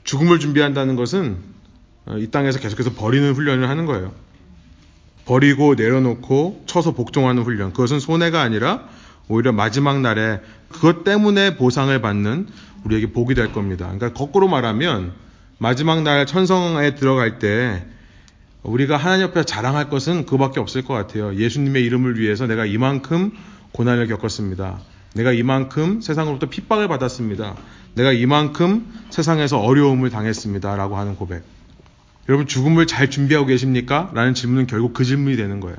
죽음을 준비한다는 것은 어, 이 땅에서 계속해서 버리는 훈련을 하는 거예요. 버리고 내려놓고 쳐서 복종하는 훈련. 그것은 손해가 아니라 오히려 마지막 날에 그것 때문에 보상을 받는 우리에게 복이 될 겁니다. 그러니까 거꾸로 말하면 마지막 날 천성에 들어갈 때 우리가 하나님 앞에 자랑할 것은 그밖에 없을 것 같아요. 예수님의 이름을 위해서 내가 이만큼 고난을 겪었습니다. 내가 이만큼 세상으로부터 핍박을 받았습니다. 내가 이만큼 세상에서 어려움을 당했습니다. 라고 하는 고백. 여러분, 죽음을 잘 준비하고 계십니까? 라는 질문은 결국 그 질문이 되는 거예요.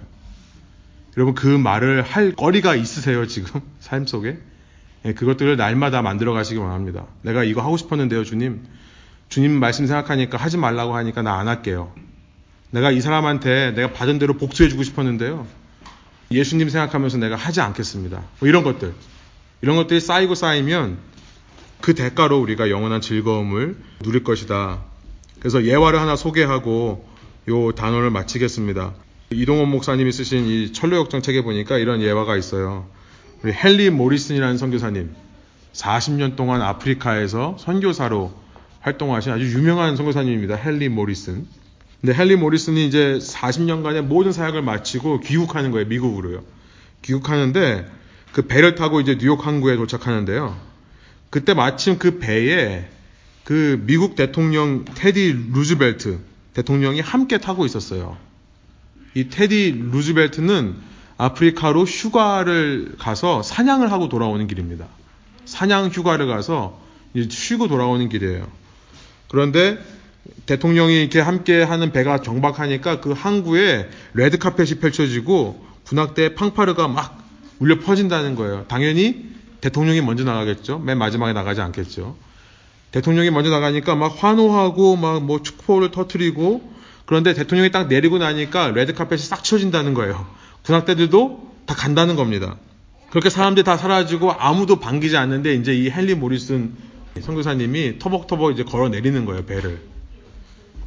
여러분 그 말을 할 거리가 있으세요 지금 [laughs] 삶 속에? 예, 그것들을 날마다 만들어 가시기 원합니다. 내가 이거 하고 싶었는데요 주님. 주님 말씀 생각하니까 하지 말라고 하니까 나 안 할게요. 내가 이 사람한테 내가 받은 대로 복수해 주고 싶었는데요. 예수님 생각하면서 내가 하지 않겠습니다. 뭐 이런 것들. 이런 것들이 쌓이고 쌓이면 그 대가로 우리가 영원한 즐거움을 누릴 것이다. 그래서 예화를 하나 소개하고 요 단원을 마치겠습니다. 이동원 목사님이 쓰신 이 철로역정 책에 보니까 이런 예화가 있어요. 우리 헨리 모리슨이라는 선교사님, 40년 동안 아프리카에서 선교사로 활동하신 아주 유명한 선교사님입니다. 헨리 모리슨. 근데 헨리 모리슨이 이제 40년간의 모든 사역을 마치고 귀국하는 거예요. 미국으로요. 귀국하는데 그 배를 타고 이제 뉴욕 항구에 도착하는데요. 그때 마침 그 배에 그 미국 대통령 테디 루즈벨트 대통령이 함께 타고 있었어요. 이 테디 루즈벨트는 아프리카로 휴가를 가서 사냥을 하고 돌아오는 길입니다. 사냥 휴가를 가서 쉬고 돌아오는 길이에요. 그런데 대통령이 이렇게 함께 하는 배가 정박하니까 그 항구에 레드카펫이 펼쳐지고 군악대 팡파르가 막 울려 퍼진다는 거예요. 당연히 대통령이 먼저 나가겠죠. 맨 마지막에 나가지 않겠죠. 대통령이 먼저 나가니까 막 환호하고 막 뭐 축포를 터트리고 그런데 대통령이 딱 내리고 나니까 레드카펫이 싹 치워진다는 거예요. 군악대들도 다 간다는 겁니다. 그렇게 사람들이 다 사라지고 아무도 반기지 않는데 이제 이 헨리 모리슨 선교사님이 터벅터벅 이제 걸어 내리는 거예요, 배를.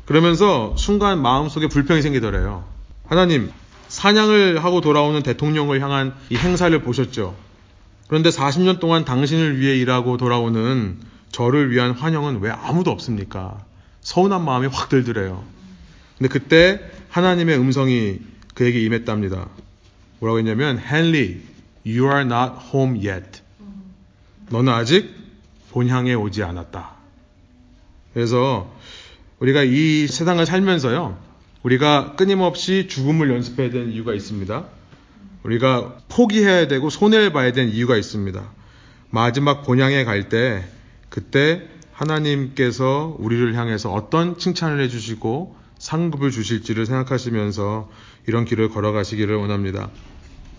그러면서 순간 마음속에 불평이 생기더래요. 하나님, 사냥을 하고 돌아오는 대통령을 향한 이 행사를 보셨죠? 그런데 40년 동안 당신을 위해 일하고 돌아오는 저를 위한 환영은 왜 아무도 없습니까? 서운한 마음이 확 들더래요. 근데 그때 하나님의 음성이 그에게 임했답니다. 뭐라고 했냐면, 헨리, you are not home yet. 너는 아직 본향에 오지 않았다. 그래서 우리가 이 세상을 살면서요, 우리가 끊임없이 죽음을 연습해야 되는 이유가 있습니다. 우리가 포기해야 되고 손해를 봐야 되는 이유가 있습니다. 마지막 본향에 갈 때, 그때 하나님께서 우리를 향해서 어떤 칭찬을 해주시고 상급을 주실지를 생각하시면서 이런 길을 걸어가시기를 원합니다.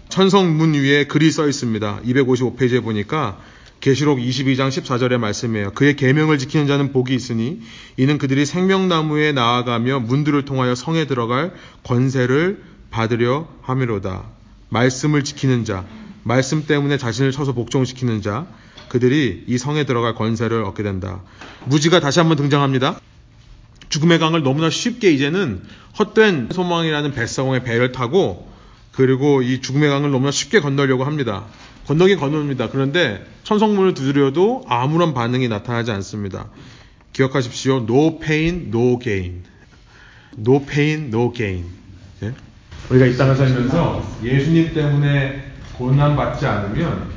천성문 위에 글이 써 있습니다. 255페이지에 보니까 계시록 22장 14절의 말씀이에요. 그의 계명을 지키는 자는 복이 있으니 이는 그들이 생명나무에 나아가며 문들을 통하여 성에 들어갈 권세를 받으려 함이로다. 말씀을 지키는 자, 말씀 때문에 자신을 쳐서 복종시키는 자, 그들이 이 성에 들어갈 권세를 얻게 된다. 무지가 다시 한번 등장합니다. 죽음의 강을 너무나 쉽게 이제는 헛된 소망이라는 뱃사공의 배를 타고 그리고 이 죽음의 강을 너무나 쉽게 건너려고 합니다. 건너긴 건너입니다. 그런데 천성문을 두드려도 아무런 반응이 나타나지 않습니다. 기억하십시오. No pain, no gain. No pain, no gain. 예? 우리가 이 땅을 살면서 예수님 때문에 고난받지 않으면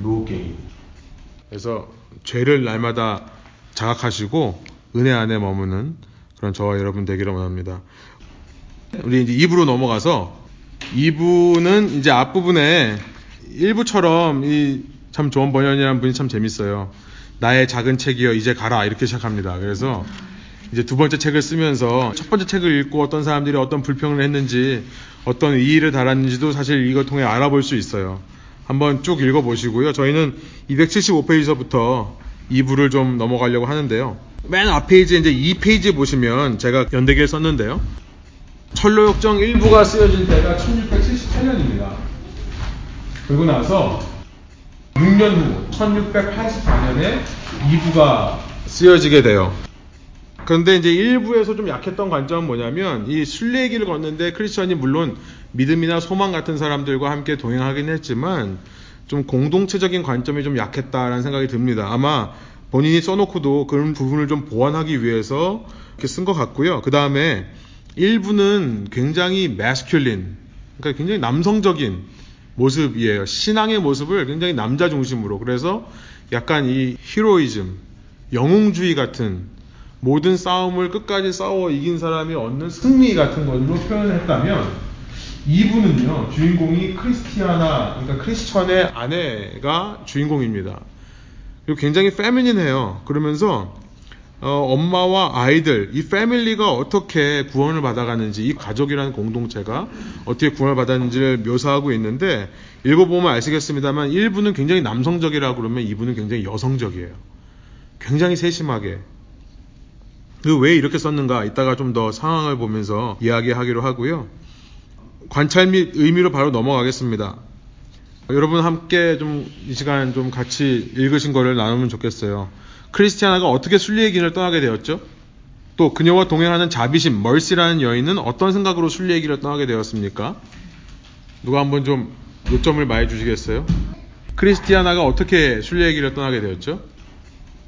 no gain. 그래서 죄를 날마다 자각하시고 은혜 안에 머무는 그런 저와 여러분 되기를 원합니다. 우리 이제 2부로 넘어가서 2부는 이제 앞부분에 1부처럼 이 참 좋은 번연이라는 분이 참 재밌어요. 나의 작은 책이여 이제 가라 이렇게 시작합니다. 그래서 이제 두 번째 책을 쓰면서 첫 번째 책을 읽고 어떤 사람들이 어떤 불평을 했는지 어떤 이의를 달았는지도 사실 이걸 통해 알아볼 수 있어요. 한번 쭉 읽어보시고요. 저희는 275페이지서부터 2부를 좀 넘어가려고 하는데요. 맨 앞에 이제 이제 2페이지 보시면 제가 연대기에 썼는데요. 철로역정 1부가 쓰여진 때가 1678년입니다. 그리고 나서 6년 후 1684년에 2부가 쓰여지게 돼요. 그런데 이제 1부에서 좀 약했던 관점은 뭐냐면 이 순례의 길을 걷는데 크리스천이 물론 믿음이나 소망 같은 사람들과 함께 동행하긴 했지만 좀 공동체적인 관점이 좀 약했다라는 생각이 듭니다. 아마 본인이 써놓고도 그런 부분을 좀 보완하기 위해서 이렇게 쓴 것 같고요. 그 다음에 1부는 굉장히 매스큘린, 그러니까 굉장히 남성적인 모습이에요. 신앙의 모습을 굉장히 남자 중심으로. 그래서 약간 이 히로이즘, 영웅주의 같은 모든 싸움을 끝까지 싸워 이긴 사람이 얻는 승리 같은 걸로 표현했다면 이분은요 주인공이 크리스티아나 그러니까 크리스천의 아내가 주인공입니다. 그리고 굉장히 페미닌해요. 그러면서 어, 엄마와 아이들, 이 패밀리가 어떻게 구원을 받아가는지, 이 가족이라는 공동체가 어떻게 구원을 받았는지를 묘사하고 있는데, 읽어보면 아시겠습니다만, 1부는 굉장히 남성적이라고 그러면 2부는 굉장히 여성적이에요. 굉장히 세심하게. 그 왜 이렇게 썼는가, 이따가 좀 더 상황을 보면서 이야기하기로 하고요. 관찰 및 의미로 바로 넘어가겠습니다. 여러분 함께 좀 이 시간 좀 같이 읽으신 거를 나누면 좋겠어요. 크리스티아나가 어떻게 순리의 길을 떠나게 되었죠? 또 그녀와 동행하는 자비심, 멀시라는 여인은 어떤 생각으로 순리의 길을 떠나게 되었습니까? 누가 한번 좀 요점을 말해 주시겠어요? 크리스티아나가 어떻게 순리의 길을 떠나게 되었죠?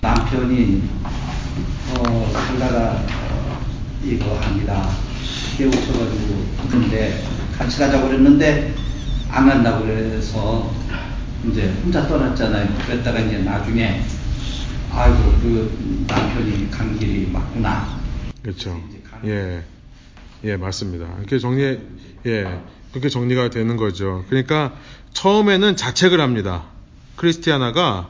남편이 어 살다가 어, 이거 합니다. 깨우쳐가지고 근데 같이 가자고 그랬는데 안 간다고 그래서 이제 혼자 떠났잖아요. 그랬다가 이제 나중에 아이고 그 남편이 간 길이 맞구나. 그렇죠. 예, 예 맞습니다. 이렇게 정리, 예 그렇게 정리가 되는 거죠. 그러니까 처음에는 자책을 합니다. 크리스티아나가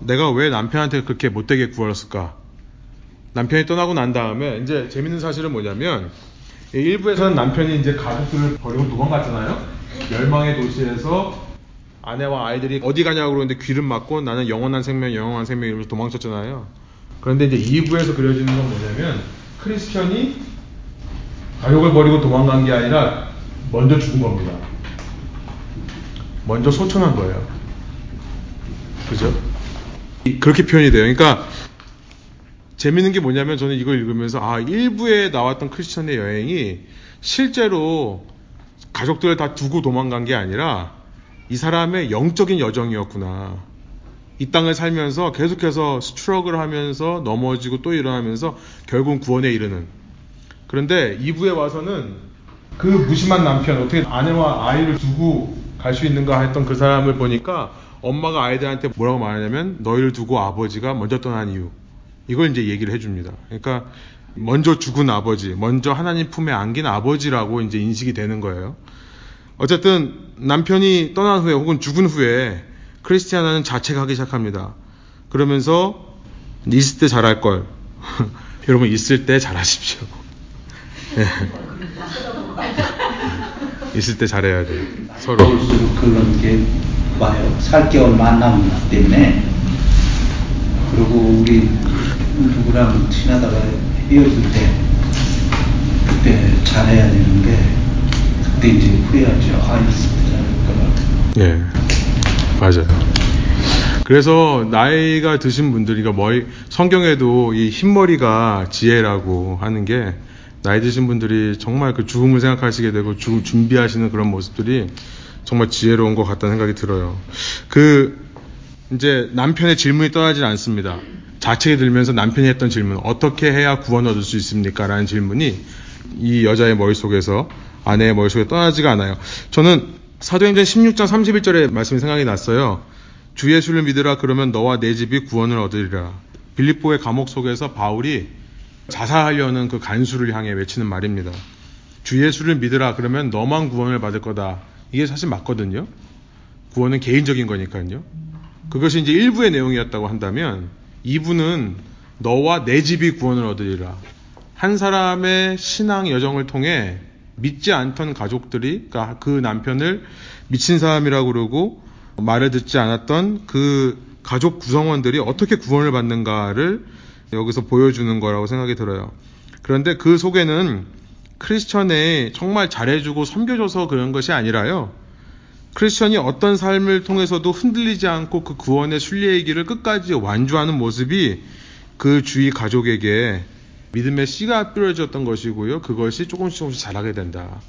내가 왜 남편한테 그렇게 못되게 구웠을까? 남편이 떠나고 난 다음에 이제 재밌는 사실은 뭐냐면 일부에서는 남편이 이제 가족들을 버리고 도망갔잖아요. 멸망의 도시에서 아내와 아이들이 어디 가냐고 그러는데 귀를 막고 나는 영원한 생명, 영원한 생명 이러면서 도망쳤잖아요. 그런데 이제 2부에서 그려지는 건 뭐냐면 크리스천이 가족을 버리고 도망간 게 아니라 먼저 죽은 겁니다. 먼저 소천한 거예요. 그죠? 그렇게 표현이 돼요. 그러니까 재밌는 게 뭐냐면 저는 이걸 읽으면서 아, 1부에 나왔던 크리스천의 여행이 실제로 가족들을 다 두고 도망간 게 아니라 이 사람의 영적인 여정이었구나. 이 땅을 살면서 계속해서 스트럭을 하면서 넘어지고 또 일어나면서 결국 구원에 이르는. 그런데 2부에 와서는 그 무심한 남편, 어떻게 아내와 아이를 두고 갈 수 있는가 했던 그 사람을 보니까 엄마가 아이들한테 뭐라고 말하냐면 너희를 두고 아버지가 먼저 떠난 이유. 이걸 이제 얘기를 해줍니다. 그러니까 먼저 죽은 아버지, 먼저 하나님 품에 안긴 아버지라고 이제 인식이 되는 거예요. 어쨌든 남편이 떠난 후에 혹은 죽은 후에 크리스티아나는 자책하기 시작합니다. 그러면서 있을 때 잘할 걸. [laughs] 여러분 있을 때 잘하십시오. [laughs] 네. [laughs] 있을 때 잘해야 돼. 서로. 그런 게 와요. 살게 얼마 안 남기 때문에 그리고 우리 누구랑 친하다가 헤어질 때 그때 잘해야 되는데 그때 이제 후회하죠. 아 있을 때 잘할 걸. 예, 맞아요. 그래서 나이가 드신 분들이 가 머리 성경에도 이 흰머리가 지혜라고 하는 게 나이 드신 분들이 정말 그 죽음을 생각하시게 되고 죽음 준비하시는 그런 모습들이 정말 지혜로운 것 같다는 생각이 들어요. 그 이제 남편의 질문이 떠나질 않습니다. 자책이 들면서 남편이 했던 질문, 어떻게 해야 구원 얻을 수 있습니까? 라는 질문이 이 여자의 머릿속에서 아내의 머릿속에 떠나지가 않아요. 저는 사도행전 16장 31절의 말씀이 생각이 났어요. 주 예수를 믿으라 그러면 너와 내 집이 구원을 얻으리라. 빌립보의 감옥 속에서 바울이 자살하려는 그 간수를 향해 외치는 말입니다. 주 예수를 믿으라 그러면 너만 구원을 받을 거다. 이게 사실 맞거든요. 구원은 개인적인 거니까요. 그것이 이제 일부의 내용이었다고 한다면 2부는 너와 내 집이 구원을 얻으리라. 한 사람의 신앙 여정을 통해 믿지 않던 가족들이 그러니까 그 남편을 미친 사람이라고 그러고 말을 듣지 않았던 그 가족 구성원들이 어떻게 구원을 받는가를 여기서 보여주는 거라고 생각이 들어요. 그런데 그 속에는 크리스천에 정말 잘해주고 섬겨줘서 그런 것이 아니라요. 크리스천이 어떤 삶을 통해서도 흔들리지 않고 그 구원의 순리의 길을 끝까지 완주하는 모습이 그 주위 가족에게 믿음의 씨가 뿌려졌던 것이고요. 그것이 조금씩 조금씩 자라게 된다.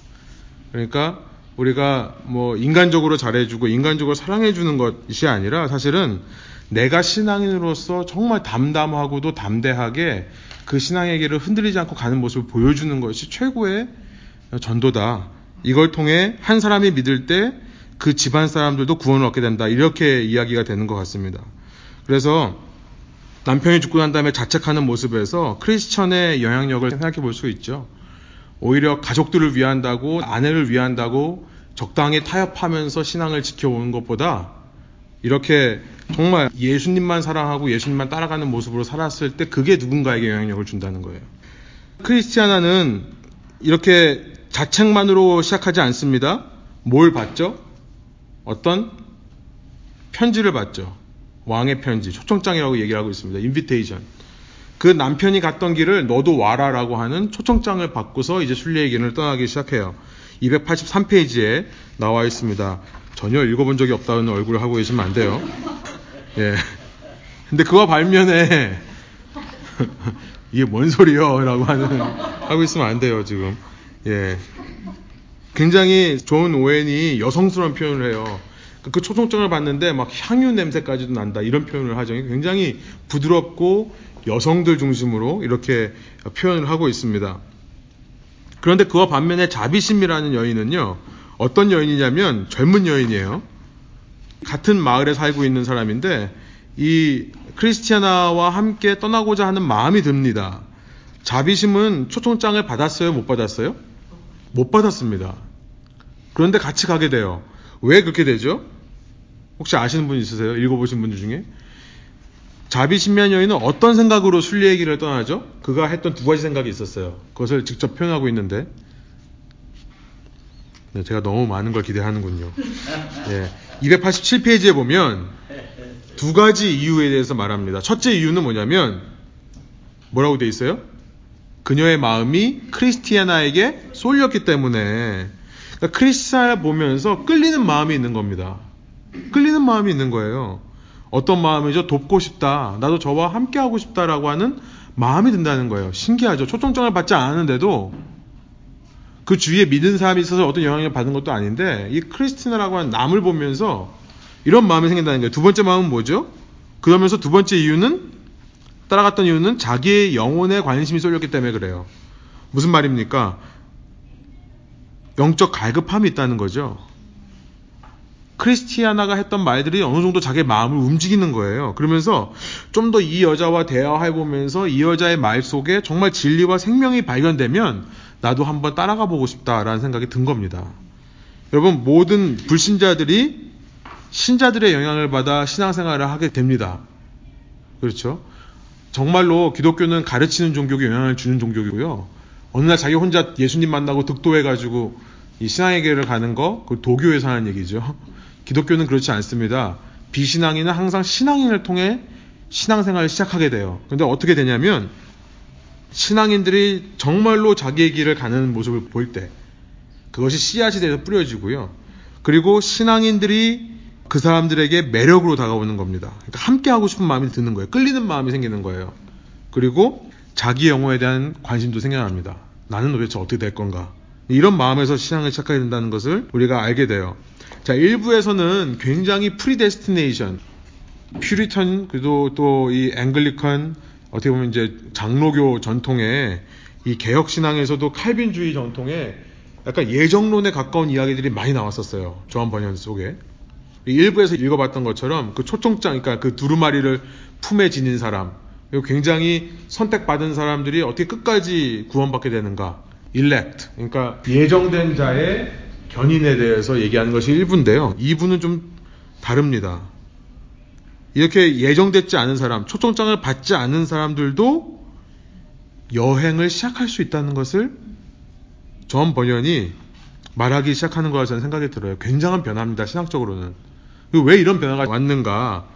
그러니까 우리가 뭐 인간적으로 잘해주고 인간적으로 사랑해주는 것이 아니라 사실은 내가 신앙인으로서 정말 담담하고도 담대하게 그 신앙의 길을 흔들리지 않고 가는 모습을 보여주는 것이 최고의 전도다. 이걸 통해 한 사람이 믿을 때 그 집안 사람들도 구원을 얻게 된다. 이렇게 이야기가 되는 것 같습니다. 그래서 남편이 죽고 난 다음에 자책하는 모습에서 크리스천의 영향력을 생각해 볼 수 있죠. 오히려 가족들을 위한다고 아내를 위한다고 적당히 타협하면서 신앙을 지켜오는 것보다 이렇게 정말 예수님만 사랑하고 예수님만 따라가는 모습으로 살았을 때 그게 누군가에게 영향력을 준다는 거예요. 크리스티아나는 이렇게 자책만으로 시작하지 않습니다. 뭘 받죠? 어떤 편지를 받죠. 왕의 편지, 초청장이라고 얘기를 하고 있습니다. 인비테이션. 그 남편이 갔던 길을 너도 와라라고 하는 초청장을 받고서 이제 순례의 길을 떠나기 시작해요. 283페이지에 나와 있습니다. 전혀 읽어본 적이 없다는 얼굴을 하고 계시면 안 돼요. 예. 근데 그와 발면에 [laughs] 이게 뭔 소리요? 라고 하는, 하고 있으면 안 돼요, 지금. 예. 굉장히 좋은 오웬이 여성스러운 표현을 해요. 그 초청장을 봤는데 막 향유 냄새까지도 난다. 이런 표현을 하죠. 굉장히 부드럽고 여성들 중심으로 이렇게 표현을 하고 있습니다. 그런데 그와 반면에 자비심이라는 여인은요, 어떤 여인이냐면 젊은 여인이에요. 같은 마을에 살고 있는 사람인데 이 크리스티아나와 함께 떠나고자 하는 마음이 듭니다. 자비심은 초청장을 받았어요? 못 받았어요? 못 받았습니다. 그런데 같이 가게 돼요. 왜 그렇게 되죠? 혹시 아시는 분 있으세요? 읽어보신 분들 중에? 자비신면 여인은 어떤 생각으로 순례의 길을 떠나죠? 그가 했던 두 가지 생각이 있었어요. 그것을 직접 표현하고 있는데 네, 제가 너무 많은 걸 기대하는군요. 예, 287페이지에 보면 두 가지 이유에 대해서 말합니다. 첫째 이유는 뭐냐면 뭐라고 돼 있어요? 그녀의 마음이 크리스티아나에게 쏠렸기 때문에 그러니까 크리스찬을 보면서 끌리는 마음이 있는 겁니다. 끌리는 마음이 있는 거예요. 어떤 마음이죠? 돕고 싶다. 나도 저와 함께 하고 싶다라고 하는 마음이 든다는 거예요. 신기하죠. 초청장을 받지 않았는데도 그 주위에 믿은 사람이 있어서 어떤 영향을 받은 것도 아닌데 이 크리스티나라고 하는 남을 보면서 이런 마음이 생긴다는 거예요. 두 번째 마음은 뭐죠? 그러면서 두 번째 이유는 따라갔던 이유는 자기의 영혼에 관심이 쏠렸기 때문에 그래요. 무슨 말입니까? 영적 갈급함이 있다는 거죠. 크리스티아나가 했던 말들이 어느 정도 자기의 마음을 움직이는 거예요. 그러면서 좀 더 이 여자와 대화해 보면서 이 여자의 말 속에 정말 진리와 생명이 발견되면 나도 한번 따라가 보고 싶다라는 생각이 든 겁니다. 여러분 모든 불신자들이 신자들의 영향을 받아 신앙생활을 하게 됩니다. 그렇죠? 정말로 기독교는 가르치는 종교에 영향을 주는 종교이고요. 어느 날 자기 혼자 예수님 만나고 득도해가지고 이 신앙의 길을 가는 거, 그 도교에서 하는 얘기죠. [laughs] 기독교는 그렇지 않습니다. 비신앙인은 항상 신앙인을 통해 신앙생활을 시작하게 돼요. 근데 어떻게 되냐면 신앙인들이 정말로 자기의 길을 가는 모습을 볼때 그것이 씨앗이 돼서 뿌려지고요. 그리고 신앙인들이 그 사람들에게 매력으로 다가오는 겁니다. 그러니까 함께 하고 싶은 마음이 드는 거예요. 끌리는 마음이 생기는 거예요. 그리고 자기 영혼에 대한 관심도 생겨납니다. 나는 도대체 어떻게 될 건가? 이런 마음에서 신앙을 시작하게 된다는 것을 우리가 알게 돼요. 자, 1부에서는 굉장히 predestination, 퓨리턴, 그리고 또 이 앵글리컨, 어떻게 보면 이제 장로교 전통의 이 개혁신앙에서도 칼빈주의 전통에 약간 예정론에 가까운 이야기들이 많이 나왔었어요. 조한 번연 속에. 일부에서 읽어봤던 것처럼 그 초청장, 그러니까 그 두루마리를 품에 지닌 사람, 그리고 굉장히 선택받은 사람들이 어떻게 끝까지 구원받게 되는가. Elect, 그러니까 예정된 자의 견인에 대해서 얘기하는 것이 1부인데요. 2부는 좀 다릅니다. 이렇게 예정됐지 않은 사람, 초청장을 받지 않은 사람들도 여행을 시작할 수 있다는 것을 전 번연이 말하기 시작하는 거라 저는 생각이 들어요. 굉장한 변화입니다. 신학적으로는. 왜 이런 변화가 왔는가?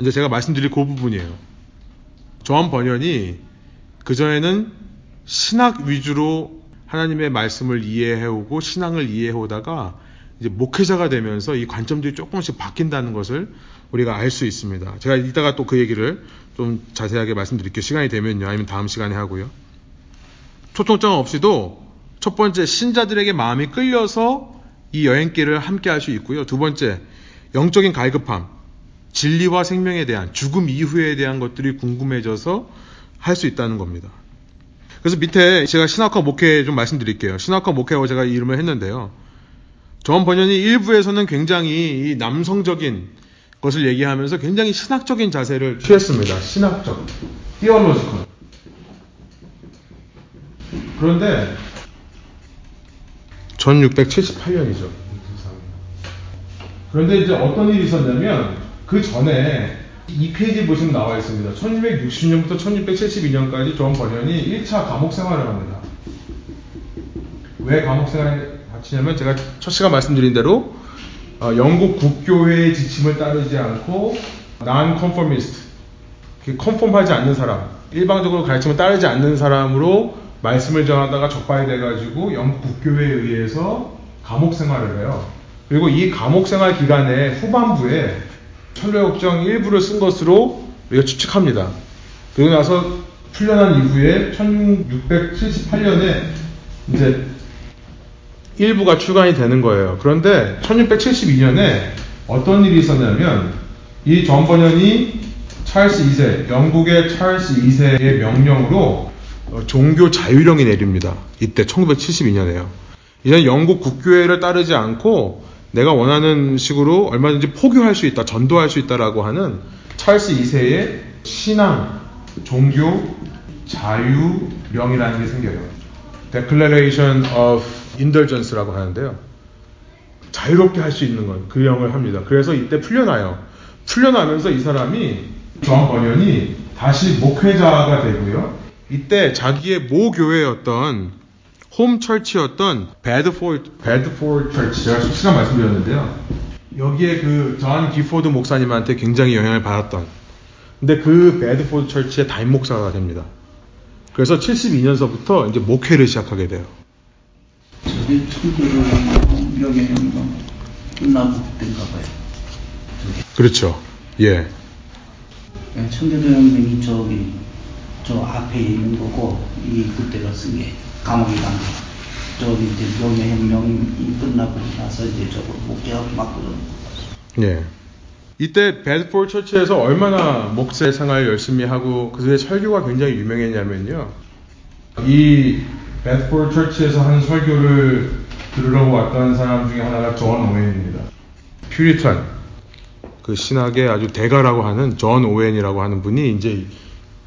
이제 제가 말씀드릴 그 부분이에요. 조한 번연이 그전에는 신학 위주로 하나님의 말씀을 이해해오고 신앙을 이해해오다가 이제 목회자가 되면서 이 관점들이 조금씩 바뀐다는 것을 우리가 알 수 있습니다. 제가 이따가 또 그 얘기를 좀 자세하게 말씀드릴게요. 시간이 되면요. 아니면 다음 시간에 하고요. 초청장 없이도 첫 번째 신자들에게 마음이 끌려서 이 여행길을 함께 할 수 있고요. 두 번째 영적인 갈급함, 진리와 생명에 대한 죽음 이후에 대한 것들이 궁금해져서 할 수 있다는 겁니다. 그래서 밑에 제가 신학과 목회 좀 말씀드릴게요. 신학과 목회라고 제가 이름을 했는데요. 존 번연이 1부에서는 굉장히 이 남성적인 것을 얘기하면서 굉장히 신학적인 자세를 취했습니다. 신학적. theological. 그런데 1678년이죠. 그런데 이제 어떤 일이 있었냐면 그 전에 이 페이지 보시면 나와 있습니다. 1660년부터 1672년까지 존 번연이 1차 감옥 생활을 합니다. 왜 감옥 생활을 하시냐면 제가 첫 시간 말씀드린 대로 어, 영국 국교회의 지침을 따르지 않고 non-conformist, 컨폼하지 않는 사람, 일방적으로 가르침을 따르지 않는 사람으로 말씀을 전하다가 적발이 돼가지고 영국 국교회에 의해서 감옥 생활을 해요. 그리고 이 감옥 생활 기간에 후반부에 천로역정 일부를 쓴 것으로 우리가 추측합니다. 그리고 나서 풀려난 이후에 1678년에 이제 일부가 출간이 되는 거예요. 그런데 1672년에 어떤 일이 있었냐면 이 전번연이 찰스 2세, 영국의 찰스 2세의 명령으로 어, 종교 자유령이 내립니다. 이때 1972년에요. 이제 영국 국교회를 따르지 않고 내가 원하는 식으로 얼마든지 포교할 수 있다, 전도할 수 있다라고 하는 찰스 2세의 신앙, 종교, 자유령이라는 게 생겨요. Declaration of Indulgence라고 하는데요. 자유롭게 할 수 있는 건 그 영을 합니다. 그래서 이때 풀려나요. 풀려나면서 이 사람이 존 번연이 다시 목회자가 되고요. 이때 자기의 모 교회였던 home church였던 베드포드 베드포드 church 제가 시간 말씀드렸는데요. 여기에 그존 기포드 목사님한테 굉장히 영향을 받았던 근데 그 배드포드 철치의 담임 목사가 됩니다. 그래서 72년서부터 이제 목회를 시작하게 돼요. 저게 청교도 명예훼손 끝나고 그때인가 봐요. 저게. 그렇죠. 예. 네, 청교도혁명이 저기 저 앞에 있는 거고 이 그때가 쓴 게 게. 저기 이제 명예혁명이 끝나고 나서 이제 저거 목회하고 막 거. 예. 이때 베드포드 church에서 얼마나 목회 생활 열심히 하고 그들의 설교가 굉장히 유명했냐면요. 이 베드포드 church에서 한 설교를 들으러 왔던 사람 중에 하나가 존 오웬입니다. 퓨리턴 그 신학의 아주 대가라고 하는 존 오웬이라고 하는 분이 이제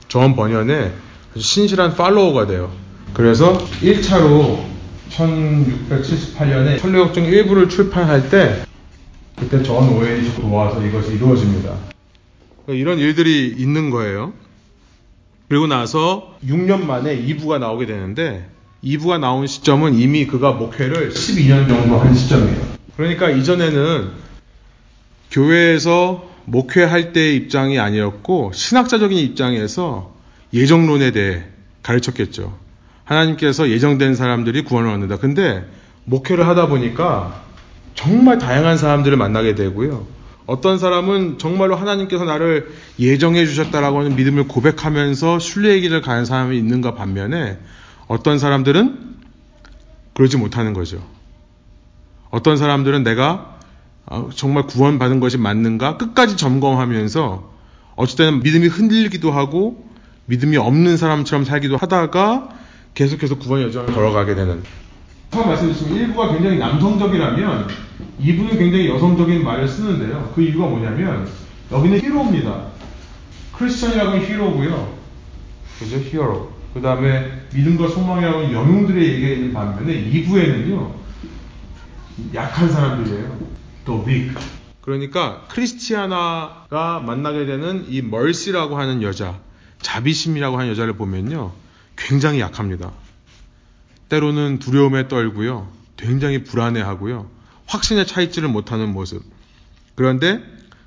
존 번연의 신실한 follower가 돼요. 그래서 1차로 1678년에 천로역정 1부를 출판할 때 그때 존 오웬이 도와서 이것이 이루어집니다. 그러니까 이런 일들이 있는 거예요. 그리고 나서 6년 만에 2부가 나오게 되는데 2부가 나온 시점은 이미 그가 목회를 12년 정도 한 시점이에요. 그러니까 이전에는 교회에서 목회할 때의 입장이 아니었고 신학자적인 입장에서 예정론에 대해 가르쳤겠죠. 하나님께서 예정된 사람들이 구원을 얻는다. 근데 목회를 하다 보니까 정말 다양한 사람들을 만나게 되고요. 어떤 사람은 정말로 하나님께서 나를 예정해 주셨다라고 하는 믿음을 고백하면서 순례의 길을 가는 사람이 있는가 반면에 어떤 사람들은 그러지 못하는 거죠. 어떤 사람들은 내가 어, 정말 구원받은 것이 맞는가 끝까지 점검하면서 때는 믿음이 흔들리기도 하고 믿음이 없는 사람처럼 살기도 하다가 계속해서 구원 여정을 걸어가게 되는 처음 말씀드렸지만 일부가 굉장히 남성적이라면 이부는 굉장히 여성적인 말을 쓰는데요. 그 이유가 뭐냐면 여기는 히로입니다. 크리스천이라고 하면 히로고요. 그죠? 히어로. 그 다음에 믿음과 소망이라고 하는 영웅들의 얘기가 있는 반면에 이부에는요 약한 사람들이에요. 또 weak. 그러니까 크리스티아나가 만나게 되는 이 멀시라고 하는 여자, 자비심이라고 하는 여자를 보면요 굉장히 약합니다. 때로는 두려움에 떨고요. 굉장히 불안해하고요. 확신에 차 있지를 못하는 모습. 그런데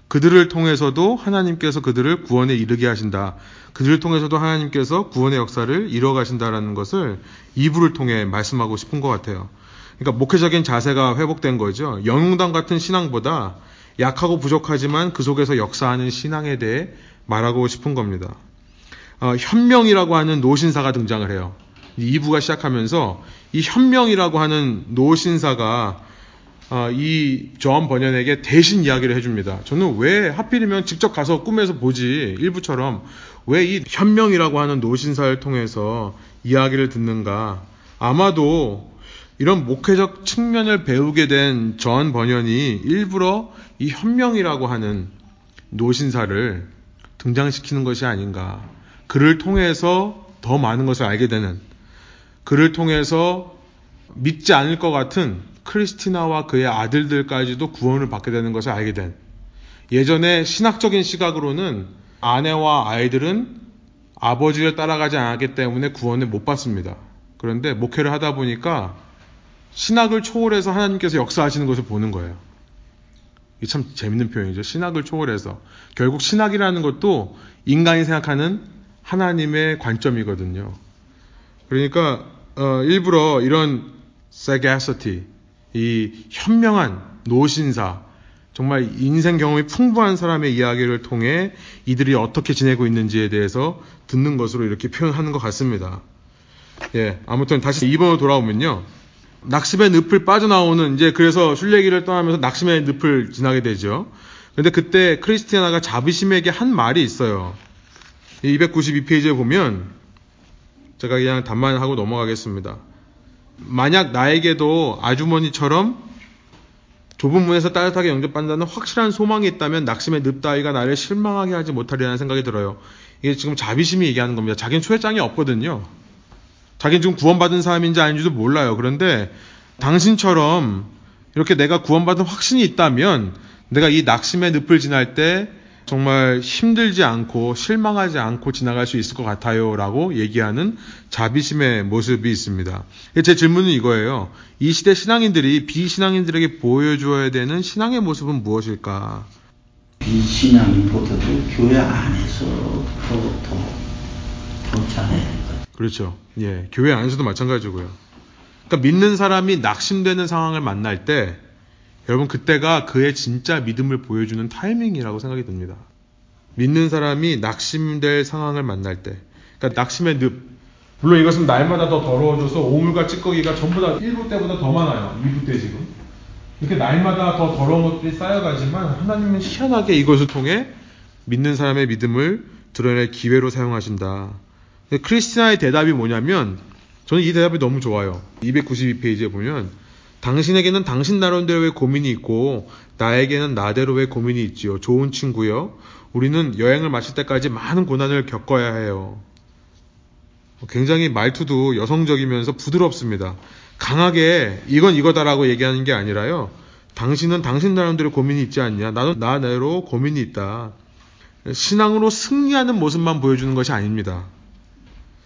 그들을 통해서도 하나님께서 그들을 구원에 이르게 하신다. 그들을 통해서도 하나님께서 구원의 역사를 이뤄 가신다라는 것을 이부를 통해 말씀하고 싶은 것 같아요. 그러니까 목회적인 자세가 회복된 거죠. 영웅당 같은 신앙보다 약하고 부족하지만 그 속에서 역사하는 신앙에 대해 말하고 싶은 겁니다. 어, 현명이라고 하는 노신사가 등장을 해요. 2부가 시작하면서 이 현명이라고 하는 노신사가 어, 이조한 번연에게 대신 이야기를 해줍니다. 저는 왜 하필이면 직접 가서 꿈에서 보지 일부처럼 왜 이 현명이라고 하는 노신사를 통해서 이야기를 듣는가? 아마도 이런 목회적 측면을 배우게 된 전 번연이 일부러 이 현명이라고 하는 노신사를 등장시키는 것이 아닌가. 그를 통해서 더 많은 것을 알게 되는 그를 통해서 믿지 않을 것 같은 크리스티나와 그의 아들들까지도 구원을 받게 되는 것을 알게 된 예전에 신학적인 시각으로는 아내와 아이들은 아버지를 따라가지 않았기 때문에 구원을 못 받습니다. 그런데 목회를 하다 보니까 신학을 초월해서 하나님께서 역사하시는 것을 보는 거예요. 이참 재밌는 표현이죠. 신학을 초월해서. 결국 신학이라는 것도 인간이 생각하는 하나님의 관점이거든요. 그러니까 어, 일부러 이런 sagacity, 이 현명한 노신사, 정말 인생 경험이 풍부한 사람의 이야기를 통해 이들이 어떻게 지내고 있는지에 대해서 듣는 것으로 이렇게 표현하는 것 같습니다. 예, 아무튼 다시 2번으로 돌아오면요. 낙심의 늪을 빠져나오는 이제 그래서 순례기를 떠나면서 낙심의 늪을 지나게 되죠. 그런데 그때 크리스티아나가 자비심에게 한 말이 있어요. 292페이지에 보면 제가 그냥 단만 하고 넘어가겠습니다. 만약 나에게도 아주머니처럼 좁은 문에서 따뜻하게 영접받는다는 확실한 소망이 있다면 낙심의 늪다위가 나를 실망하게 하지 못하리라는 생각이 들어요. 이게 지금 자비심이 얘기하는 겁니다. 자기는 초회장이 없거든요. 자기는 지금 구원받은 사람인지 아닌지도 몰라요. 그런데 당신처럼 이렇게 내가 구원받은 확신이 있다면 내가 이 낙심의 늪을 지날 때 정말 힘들지 않고 실망하지 않고 지나갈 수 있을 것 같아요. 라고 얘기하는 자비심의 모습이 있습니다. 제 질문은 이거예요. 이 시대 신앙인들이 비신앙인들에게 보여줘야 되는 신앙의 모습은 무엇일까? 비신앙인보다도 교회 안에서 더, 더, 더 잘해야 될것 그렇죠. 예. 교회 안에서도 마찬가지고요. 그러니까 믿는 사람이 낙심되는 상황을 만날 때 여러분 그때가 그의 진짜 믿음을 보여주는 타이밍이라고 생각이 듭니다. 믿는 사람이 낙심될 상황을 만날 때, 그러니까 낙심의 늪. 물론 이것은 날마다 더 더러워져서 오물과 찌꺼기가 전부 다 1부 때보다 더 많아요. 2부 때 지금. 이렇게 날마다 더 더러운 것들이 쌓여가지만 하나님은 희한하게 이것을 통해 믿는 사람의 믿음을 드러낼 기회로 사용하신다. 크리스티나의 대답이 뭐냐면 저는 이 대답이 너무 좋아요. 292페이지에 보면 당신에게는 당신 나름대로의 고민이 있고 나에게는 나대로의 고민이 있지요. 좋은 친구요. 우리는 여행을 마칠 때까지 많은 고난을 겪어야 해요. 굉장히 말투도 여성적이면서 부드럽습니다. 강하게 이건 이거다라고 얘기하는 게 아니라요. 당신은 당신 나름대로 고민이 있지 않냐? 나는 나대로 고민이 있다. 신앙으로 승리하는 모습만 보여주는 것이 아닙니다.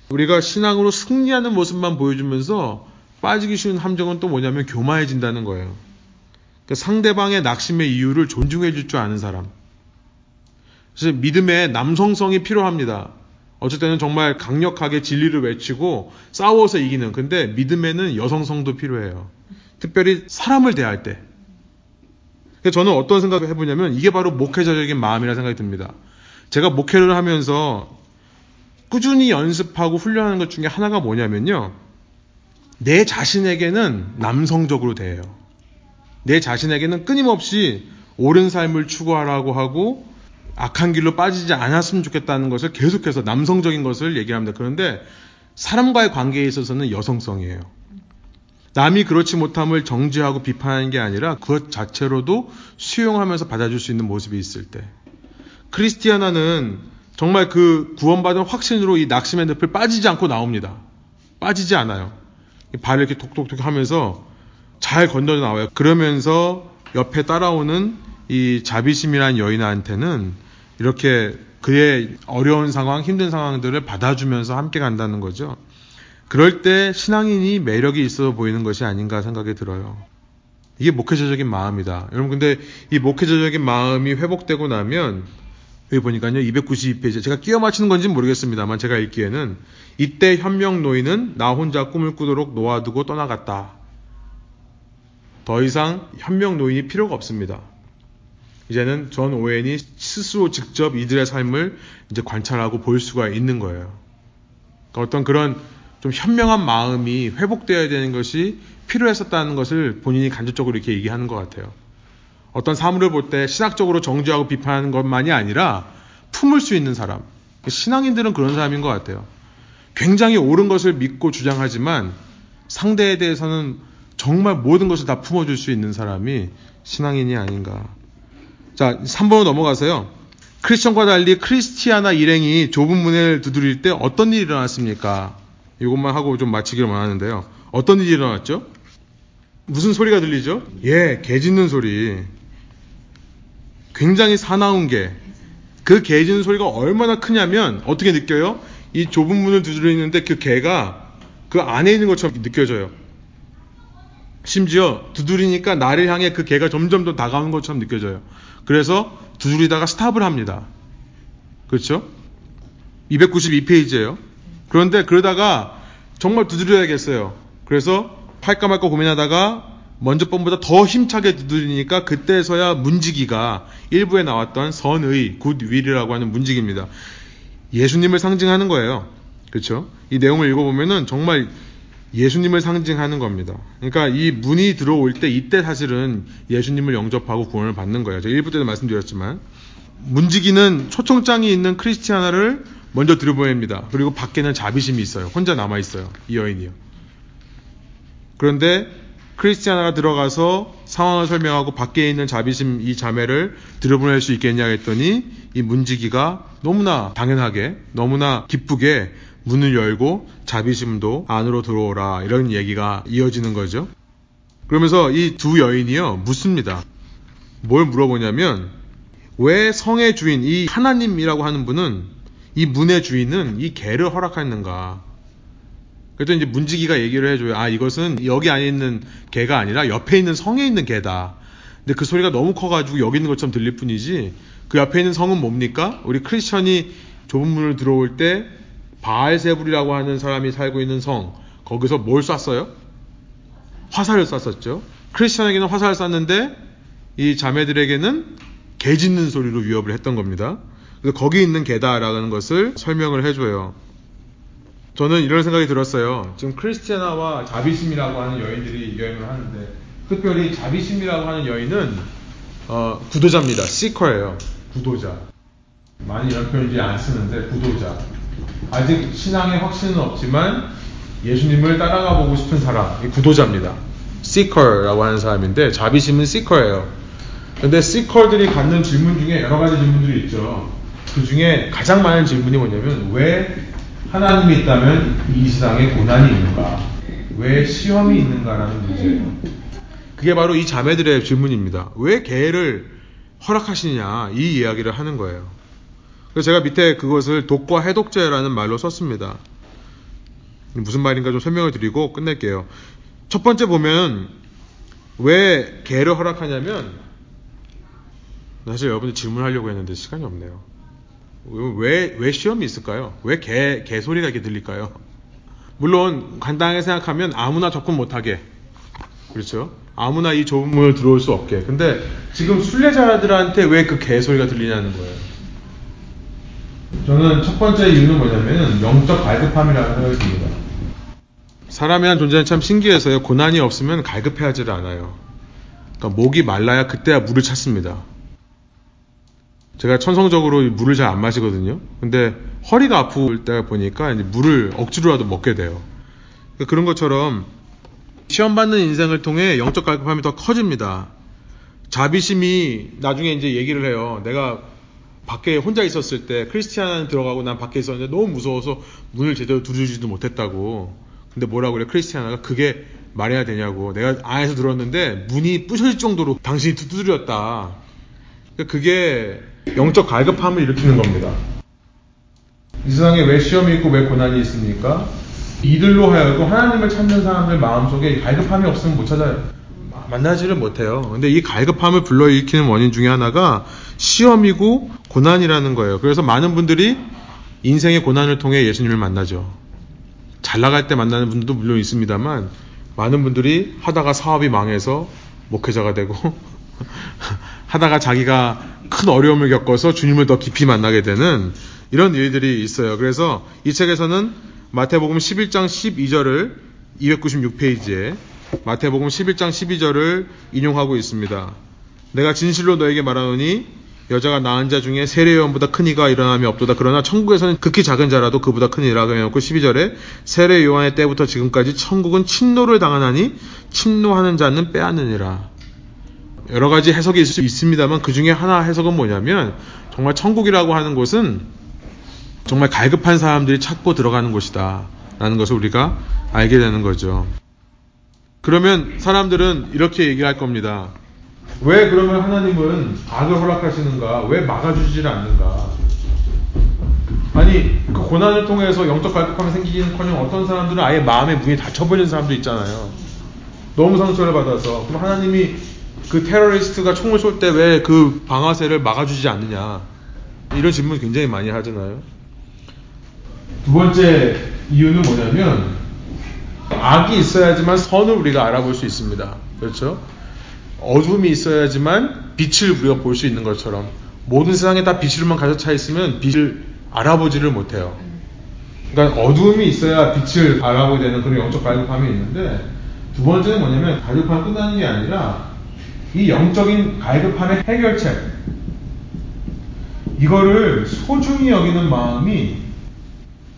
우리가 신앙으로 승리하는 모습만 보여주면서 빠지기 쉬운 함정은 또 뭐냐면 교만해진다는 거예요. 그러니까 상대방의 낙심의 이유를 존중해 줄 줄 아는 사람. 그래서 믿음에 남성성이 필요합니다. 때는 정말 강력하게 진리를 외치고 싸워서 이기는. 근데 믿음에는 여성성도 필요해요. 특별히 사람을 대할 때. 저는 어떤 생각을 해보냐면 이게 바로 목회자적인 마음이라 생각이 듭니다. 제가 목회를 하면서 꾸준히 연습하고 훈련하는 것 중에 하나가 뭐냐면요. 내 자신에게는 남성적으로 대해요. 내 자신에게는 끊임없이 옳은 삶을 추구하라고 하고 악한 길로 빠지지 않았으면 좋겠다는 것을 계속해서 남성적인 것을 얘기합니다. 그런데 사람과의 관계에 있어서는 여성성이에요. 남이 그렇지 못함을 정지하고 비판하는 게 아니라 그것 자체로도 수용하면서 받아줄 수 있는 모습이 있을 때. 크리스티아나는 정말 그 구원받은 확신으로 이 낙심의 늪을 빠지지 않고 나옵니다. 빠지지 않아요. 발을 이렇게 톡톡톡 하면서 잘 건져 나와요. 그러면서 옆에 따라오는 이 자비심이란 여인한테는 이렇게 그의 어려운 상황, 힘든 상황들을 받아주면서 함께 간다는 거죠. 그럴 때 신앙인이 매력이 있어 보이는 것이 아닌가 생각이 들어요. 이게 목회자적인 마음이다. 여러분, 근데 이 목회자적인 마음이 회복되고 나면 여기 보니까요, 292페이지. 제가 끼워 맞히는 건지는 모르겠습니다만, 제가 읽기에는 이때 현명 노인은 나 혼자 꿈을 꾸도록 놓아두고 떠나갔다. 더 이상 현명 노인이 필요가 없습니다. 이제는 전 오웬이 스스로 직접 이들의 삶을 이제 관찰하고 볼 수가 있는 거예요. 그러니까 어떤 그런 좀 현명한 마음이 회복되어야 되는 것이 필요했었다는 것을 본인이 간접적으로 이렇게 얘기하는 것 같아요. 어떤 사물을 볼 때 신학적으로 정죄하고 비판하는 것만이 아니라 품을 수 있는 사람. 신앙인들은 그런 사람인 것 같아요. 굉장히 옳은 것을 믿고 주장하지만 상대에 대해서는 정말 모든 것을 다 품어줄 수 있는 사람이 신앙인이 아닌가. 자, 3번으로 넘어가서요. 크리스천과 달리 크리스티아나 일행이 좁은 문을 두드릴 때 어떤 일이 일어났습니까? 이것만 하고 좀 마치기를 원하는데요. 어떤 일이 일어났죠? 무슨 소리가 들리죠? 예, 개 짖는 소리. 굉장히 사나운 개. 그개 짖는 소리가 얼마나 크냐면 어떻게 느껴요? 이 좁은 문을 두드리는데 그 개가 그 안에 있는 것처럼 느껴져요. 심지어 두드리니까 나를 향해 그 개가 점점 더 다가오는 것처럼 느껴져요. 그래서 두드리다가 스탑을 합니다. 그렇죠? 292페이지예요. 그런데 그러다가 정말 두드려야겠어요. 그래서 할까 말까 고민하다가 먼저 번보다 더 힘차게 두드리니까 그때서야 문지기가 일부에 나왔던 선의 굿윌이라고 하는 문지기입니다. 예수님을 상징하는 거예요. 그렇죠? 이 내용을 읽어보면은 정말 예수님을 상징하는 겁니다. 그러니까 이 문이 들어올 때 이때 사실은 예수님을 영접하고 구원을 받는 거예요. 제가 1부 때도 말씀드렸지만 문지기는 초청장이 있는 크리스티아나를 먼저 들여보냅니다. 그리고 밖에는 자비심이 있어요. 혼자 남아 있어요. 이 여인이요. 그런데 크리스티아나가 들어가서 상황을 설명하고 밖에 있는 자비심 이 자매를 들여보낼 수 있겠냐 했더니 이 문지기가 너무나 당연하게 너무나 기쁘게 문을 열고 자비심도 안으로 들어오라 이런 얘기가 이어지는 거죠. 그러면서 이 두 여인이요 묻습니다. 뭘 물어보냐면 왜 성의 주인 이 하나님이라고 하는 분은 이 문의 주인은 이 개를 허락했는가? 그랬더니 이제 문지기가 얘기를 해줘요. 아 이것은 여기 안에 있는 개가 아니라 옆에 있는 성에 있는 개다. 근데 그 소리가 너무 커가지고 여기 있는 것처럼 들릴 뿐이지 그 옆에 있는 성은 뭡니까? 우리 크리스천이 좁은 문을 들어올 때 바알세불이라고 하는 사람이 살고 있는 성 거기서 뭘 쐈어요? 화살을 쐈었죠. 크리스천에게는 화살을 쐈는데 이 자매들에게는 개 짖는 소리로 위협을 했던 겁니다. 그래서 거기 있는 개다라는 것을 설명을 해줘요. 저는 이런 생각이 들었어요. 지금 크리스티아나와 자비심이라고 하는 여인들이 여행을 하는데 특별히 자비심이라고 하는 여인은 어, 구도자입니다. 시커예요. 구도자. 많이 이런 표현 이제 안 쓰는데 구도자. 아직 신앙의 확신은 없지만 예수님을 따라가 보고 싶은 사람, 이 구도자입니다. 시커라고 하는 사람인데 자비심은 시커예요. 근데 시커들이 갖는 질문 중에 여러 가지 질문들이 있죠. 그 중에 가장 많은 질문이 뭐냐면 왜 하나님이 있다면 이 세상에 고난이 있는가? 왜 시험이 있는가라는 문제예요. 그게 바로 이 자매들의 질문입니다. 왜 개를 허락하시냐? 이 이야기를 하는 거예요. 그래서 제가 밑에 그것을 독과 해독제라는 말로 썼습니다. 무슨 말인가 좀 설명을 드리고 끝낼게요. 첫 번째 보면 왜 개를 허락하냐면 사실 여러분들 질문하려고 했는데 시간이 없네요. 왜, 왜 시험이 있을까요? 왜 개, 개 소리가 이렇게 들릴까요? 물론, 간단하게 생각하면 아무나 접근 못하게. 그렇죠? 아무나 이 좁은 문을 들어올 수 없게. 근데 지금 순례자들한테 왜 그 개 소리가 들리냐는 거예요. 저는 첫 번째 이유는 뭐냐면 영적 갈급함이라는 생각이 듭니다. 사람이란 존재는 참 신기해서요. 고난이 없으면 갈급해하지를 않아요. 그러니까 목이 말라야 그때야 물을 찾습니다. 제가 천성적으로 물을 잘 안 마시거든요. 근데 허리가 아플 때 보니까 물을 억지로라도 먹게 돼요. 그러니까 그런 것처럼 시험 받는 인생을 통해 영적 갈급함이 더 커집니다. 자비심이 나중에 이제 얘기를 해요. 내가 밖에 혼자 있었을 때 크리스티아나는 들어가고 난 밖에 있었는데 너무 무서워서 문을 제대로 두드리지도 못했다고. 근데 뭐라고 그래 크리스티아나가 그게 말해야 되냐고. 내가 안에서 들었는데 문이 부셔질 정도로 당신이 두드렸다. 그러니까 그게 영적 갈급함을 일으키는 겁니다. 이 세상에 왜 시험이 있고 왜 고난이 있습니까? 이들로 하여금 하나님을 찾는 사람들 마음속에 갈급함이 없으면 못 찾아요. 만나지를 못해요. 근데 이 갈급함을 불러일으키는 원인 중에 하나가 시험이고 고난이라는 거예요. 그래서 많은 분들이 인생의 고난을 통해 예수님을 만나죠. 잘 나갈 때 만나는 분들도 물론 있습니다만 많은 분들이 하다가 사업이 망해서 목회자가 되고 [laughs] 하다가 자기가 큰 어려움을 겪어서 주님을 더 깊이 만나게 되는 이런 일들이 있어요. 그래서 이 책에서는 마태복음 11장 12절을 296페이지에 마태복음 11장 12절을 인용하고 있습니다. 내가 진실로 너에게 말하노니 여자가 낳은 자 중에 세례요한보다 큰 이가 일어남이 없도다. 그러나 천국에서는 극히 작은 자라도 그보다 큰 이라 그래놓고 12절에 세례요한의 때부터 지금까지 천국은 침노를 당하나니 침노하는 자는 빼앗느니라. 여러 가지 해석이 있을 수 있습니다만 그 중에 하나 해석은 뭐냐면 정말 천국이라고 하는 곳은 정말 갈급한 사람들이 찾고 들어가는 곳이다. 라는 것을 우리가 알게 되는 거죠. 그러면 사람들은 이렇게 얘기할 겁니다. 왜 그러면 하나님은 악을 허락하시는가? 왜 막아주질 않는가? 아니 그 고난을 통해서 영적 갈급함이 생기기는커녕 어떤 사람들은 아예 마음의 문이 닫혀버린 사람도 있잖아요. 너무 상처를 받아서 그럼 하나님이 그 테러리스트가 총을 쏠 때 왜 그 방아쇠를 막아주지 않느냐 이런 질문 굉장히 많이 하잖아요. 두 번째 이유는 뭐냐면 악이 있어야지만 선을 우리가 알아볼 수 있습니다. 그렇죠? 어둠이 있어야지만 빛을 우리가 볼 수 있는 것처럼 모든 세상에 다 빛으로만 가득 차 있으면 빛을 알아보지를 못해요. 그러니까 어둠이 있어야 빛을 알아보게 되는 그런 영적 갈급함이 있는데 두 번째는 뭐냐면 갈급함 끝나는 게 아니라 이 영적인 갈급함의 해결책 이거를 소중히 여기는 마음이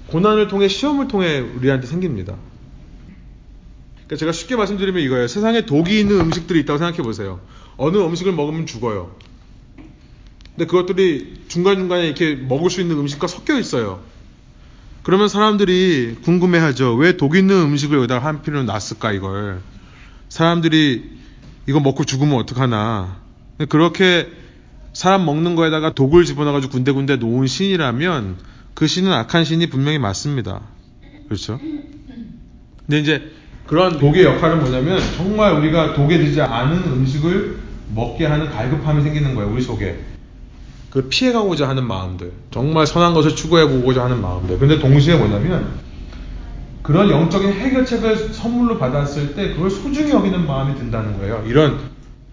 고난을 통해 시험을 통해 우리한테 생깁니다. 그러니까 제가 쉽게 말씀드리면 이거예요. 세상에 독이 있는 음식들이 있다고 생각해 보세요. 어느 음식을 먹으면 죽어요. 근데 그것들이 중간중간에 이렇게 먹을 수 있는 음식과 섞여 있어요. 그러면 사람들이 궁금해 하죠. 왜 독 있는 음식을 여기다가 한 필요는 놨을까, 이걸. 사람들이 이거 먹고 죽으면 어떡하나. 그렇게 사람 먹는 거에다가 독을 집어넣어가지고 군데군데 놓은 신이라면 그 신은 악한 신이 분명히 맞습니다. 그렇죠? 근데 이제 그런 독의 역할은 뭐냐면 정말 우리가 독에 들지 않은 음식을 먹게 하는 갈급함이 생기는 거예요. 우리 속에. 그 피해가고자 하는 마음들, 정말 선한 것을 추구해 보고자 하는 마음들. 근데 동시에 뭐냐면 그런 영적인 해결책을 선물로 받았을 때 그걸 소중히 여기는 마음이 든다는 거예요. 이런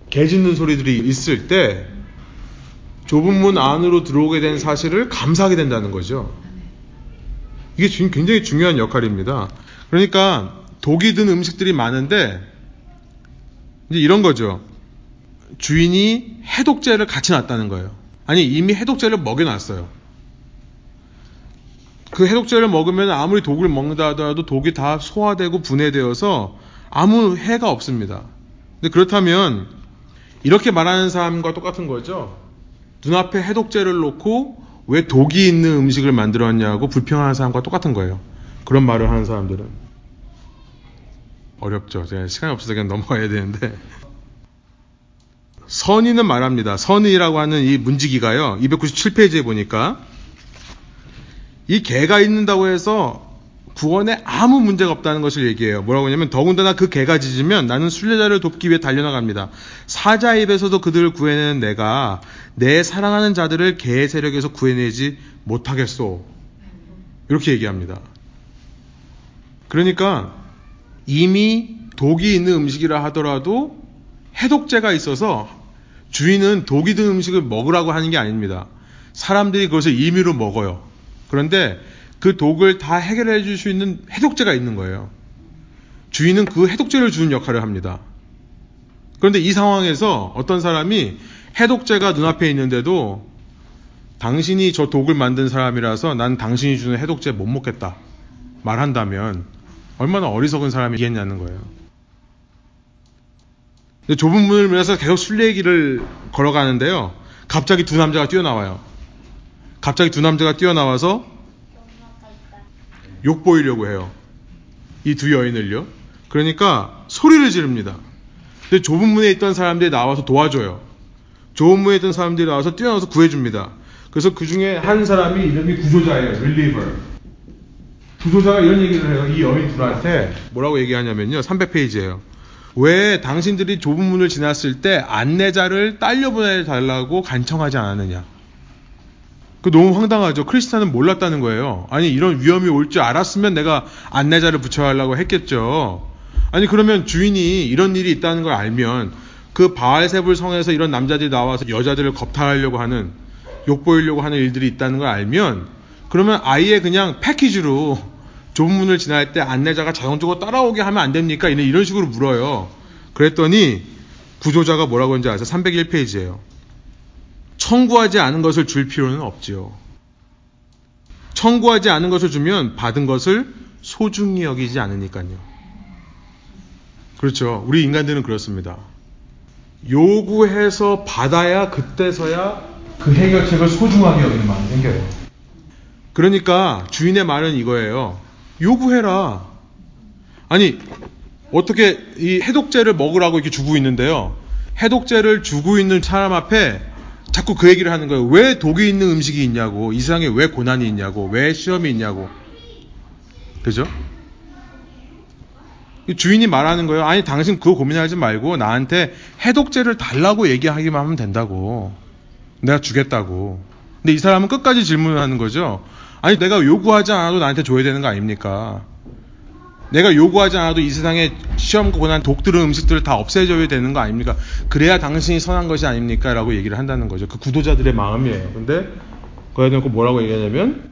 개 짖는 소리들이 있을 때 좁은 문 안으로 들어오게 된 사실을 감사하게 된다는 거죠. 이게 굉장히 중요한 역할입니다. 그러니까 독이 든 음식들이 많은데 이제 이런 거죠. 주인이 해독제를 같이 놨다는 거예요. 아니 이미 해독제를 먹여놨어요. 그 해독제를 먹으면 아무리 독을 먹는다 하더라도 독이 다 소화되고 분해되어서 아무 해가 없습니다. 근데 그렇다면 이렇게 말하는 사람과 똑같은 거죠. 눈앞에 해독제를 놓고 왜 독이 있는 음식을 만들었냐고 불평하는 사람과 똑같은 거예요. 그런 말을 하는 사람들은. 어렵죠. 제가 시간이 없어서 그냥 넘어가야 되는데. 선의는 말합니다. 선의라고 하는 이 문지기가요. 297페이지에 보니까 이 개가 있는다고 해서 구원에 아무 문제가 없다는 것을 얘기해요. 뭐라고 하냐면 더군다나 그 개가 짖으면 나는 순례자를 돕기 위해 달려나갑니다. 사자 입에서도 그들을 구해내는 내가 내 사랑하는 자들을 개의 세력에서 구해내지 못하겠소. 이렇게 얘기합니다. 그러니까 이미 독이 있는 음식이라 하더라도 해독제가 있어서 주인은 독이 든 음식을 먹으라고 하는 게 아닙니다. 사람들이 그것을 임의로 먹어요. 그런데 그 독을 다 해결해 줄 수 있는 해독제가 있는 거예요. 주인은 그 해독제를 주는 역할을 합니다. 그런데 이 상황에서 어떤 사람이 해독제가 눈앞에 있는데도 당신이 저 독을 만든 사람이라서 난 당신이 주는 해독제 못 먹겠다 말한다면 얼마나 어리석은 사람이겠냐는 거예요. 좁은 문을 밀어서 계속 순례길을 걸어가는데요. 갑자기 두 남자가 뛰어나와요. 갑자기 두 남자가 뛰어나와서 욕 보이려고 해요. 이 두 여인을요. 그러니까 소리를 지릅니다. 근데 좁은 문에 있던 사람들이 나와서 도와줘요. 좁은 문에 있던 사람들이 나와서 뛰어나와서 구해줍니다. 그래서 그 중에 한 사람이 이름이 구조자예요. 릴리버. 구조자가 이런 얘기를 해요. 이 여인 둘한테 뭐라고 얘기하냐면요. 300페이지예요. 왜 당신들이 좁은 문을 지났을 때 안내자를 딸려 보내달라고 간청하지 않았느냐? 그 너무 황당하죠. 크리스타는 몰랐다는 거예요. 아니 이런 위험이 올 줄 알았으면 내가 안내자를 붙여하려고 했겠죠. 아니 그러면 주인이 이런 일이 있다는 걸 알면 그 바알세불 성에서 이런 남자들이 나와서 여자들을 겁탈하려고 하는 욕보이려고 하는 일들이 있다는 걸 알면 그러면 아예 그냥 패키지로 좁은 문을 지날 때 안내자가 자동적으로 따라오게 하면 안 됩니까? 이런 식으로 물어요. 그랬더니 구조자가 뭐라고 했는지 아세요? 301페이지예요. 청구하지 않은 것을 줄 필요는 없지요. 청구하지 않은 것을 주면 받은 것을 소중히 여기지 않으니까요. 그렇죠. 우리 인간들은 그렇습니다. 요구해서 받아야 그때서야 그 해결책을 소중하게 여기는 마음이 생겨요. 그러니까 주인의 말은 이거예요. 요구해라. 아니, 어떻게 이 해독제를 먹으라고 이렇게 주고 있는데요. 해독제를 주고 있는 사람 앞에 자꾸 그 얘기를 하는 거예요. 왜 독이 있는 음식이 있냐고. 이 세상에 왜 고난이 있냐고. 왜 시험이 있냐고. 그죠? 주인이 말하는 거예요. 아니, 당신 그거 고민하지 말고 나한테 해독제를 달라고 얘기하기만 하면 된다고. 내가 주겠다고. 근데 이 사람은 끝까지 질문을 하는 거죠. 아니, 내가 요구하지 않아도 나한테 줘야 되는 거 아닙니까? 내가 요구하지 않아도 이 세상에 시험과 고난 독들은 음식들을 다 없애줘야 되는 거 아닙니까? 그래야 당신이 선한 것이 아닙니까? 라고 얘기를 한다는 거죠. 그 구도자들의 마음이에요. 근데 거기에 대놓고 뭐라고 얘기하냐면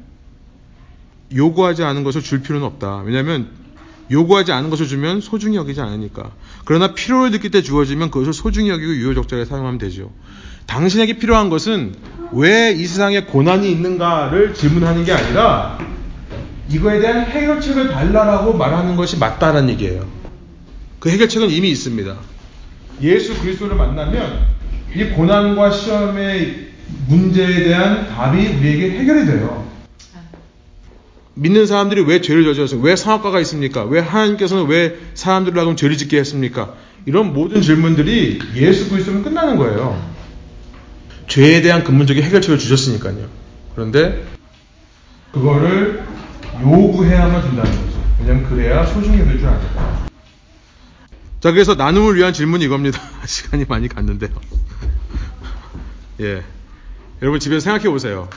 요구하지 않은 것을 줄 필요는 없다. 왜냐하면 요구하지 않은 것을 주면 소중히 여기지 않으니까. 그러나 필요를 느낄 때 주어지면 그것을 소중히 여기고 유효적절하게 사용하면 되죠. 당신에게 필요한 것은 왜 이 세상에 고난이 있는가를 질문하는 게 아니라 이거에 대한 해결책을 달라라고 말하는 것이 맞다라는 얘기예요. 그 해결책은 이미 있습니다. 예수 그리스도를 만나면 이 고난과 시험의 문제에 대한 답이 우리에게 해결이 돼요. 믿는 사람들이 왜 죄를 저질렀어요? 왜 상업가가 있습니까? 왜 하나님께서는 왜 사람들을 하고 죄를 짓게 했습니까? 이런 모든 질문들이 예수 그리스도면 끝나는 거예요. 죄에 대한 근본적인 해결책을 주셨으니까요. 그런데 그거를 요구해야만 된다는 거죠. 왜냐하면 그래야 소중히 여길 줄 아니까. 자, 그래서 나눔을 위한 질문이 이겁니다. [laughs] 시간이 많이 갔는데요. 예. 여러분 집에서 생각해 보세요.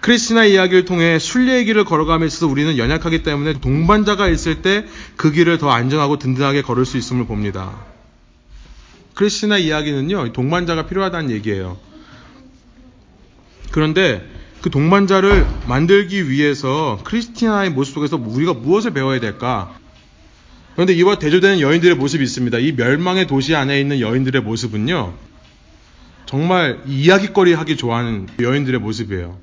크리스티나 이야기를 통해 순례의 길을 있어서 우리는 연약하기 때문에 동반자가 있을 때 그 길을 더 안전하고 든든하게 걸을 수 있음을 봅니다. 크리스티나 이야기는요, 동반자가 필요하다는 얘기예요. 그런데 그 동반자를 만들기 위해서 크리스티나의 모습 속에서 우리가 무엇을 배워야 될까? 그런데 이와 대조되는 여인들의 모습이 있습니다. 이 멸망의 도시 안에 있는 여인들의 모습은요, 정말 이야기거리 하기 좋아하는 여인들의 모습이에요.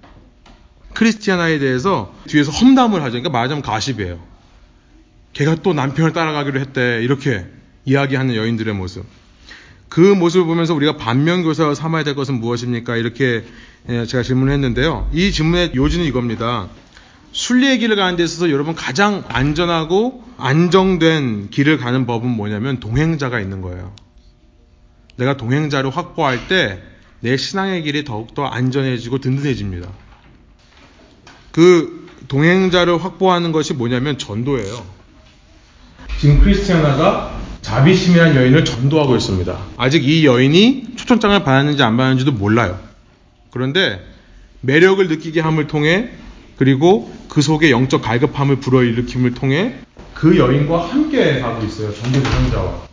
크리스티아나에 대해서 뒤에서 험담을 하죠. 그러니까 말하자면 가십이에요. 걔가 또 남편을 따라가기로 했대. 이렇게 이야기하는 여인들의 모습. 그 모습을 보면서 우리가 반면교사로 삼아야 될 것은 무엇입니까? 이렇게 예, 제가 질문을 했는데요. 이 질문의 요지는 이겁니다. 순리의 길을 가는 데 있어서 여러분 가장 안전하고 안정된 길을 가는 법은 뭐냐면 동행자가 있는 거예요. 내가 동행자를 확보할 때 내 신앙의 길이 더욱더 안전해지고 든든해집니다. 그 동행자를 확보하는 것이 뭐냐면 전도예요. 지금 크리스티아나가 자비심이라는 여인을 전도하고 있습니다. 아직 이 여인이 초청장을 받았는지 안 받았는지도 몰라요. 그런데 매력을 느끼게 함을 통해 그리고 그 속에 영적 갈급함을 불어일으킴을 통해 그 여인과 함께 가고 있어요. 전도 대상자와.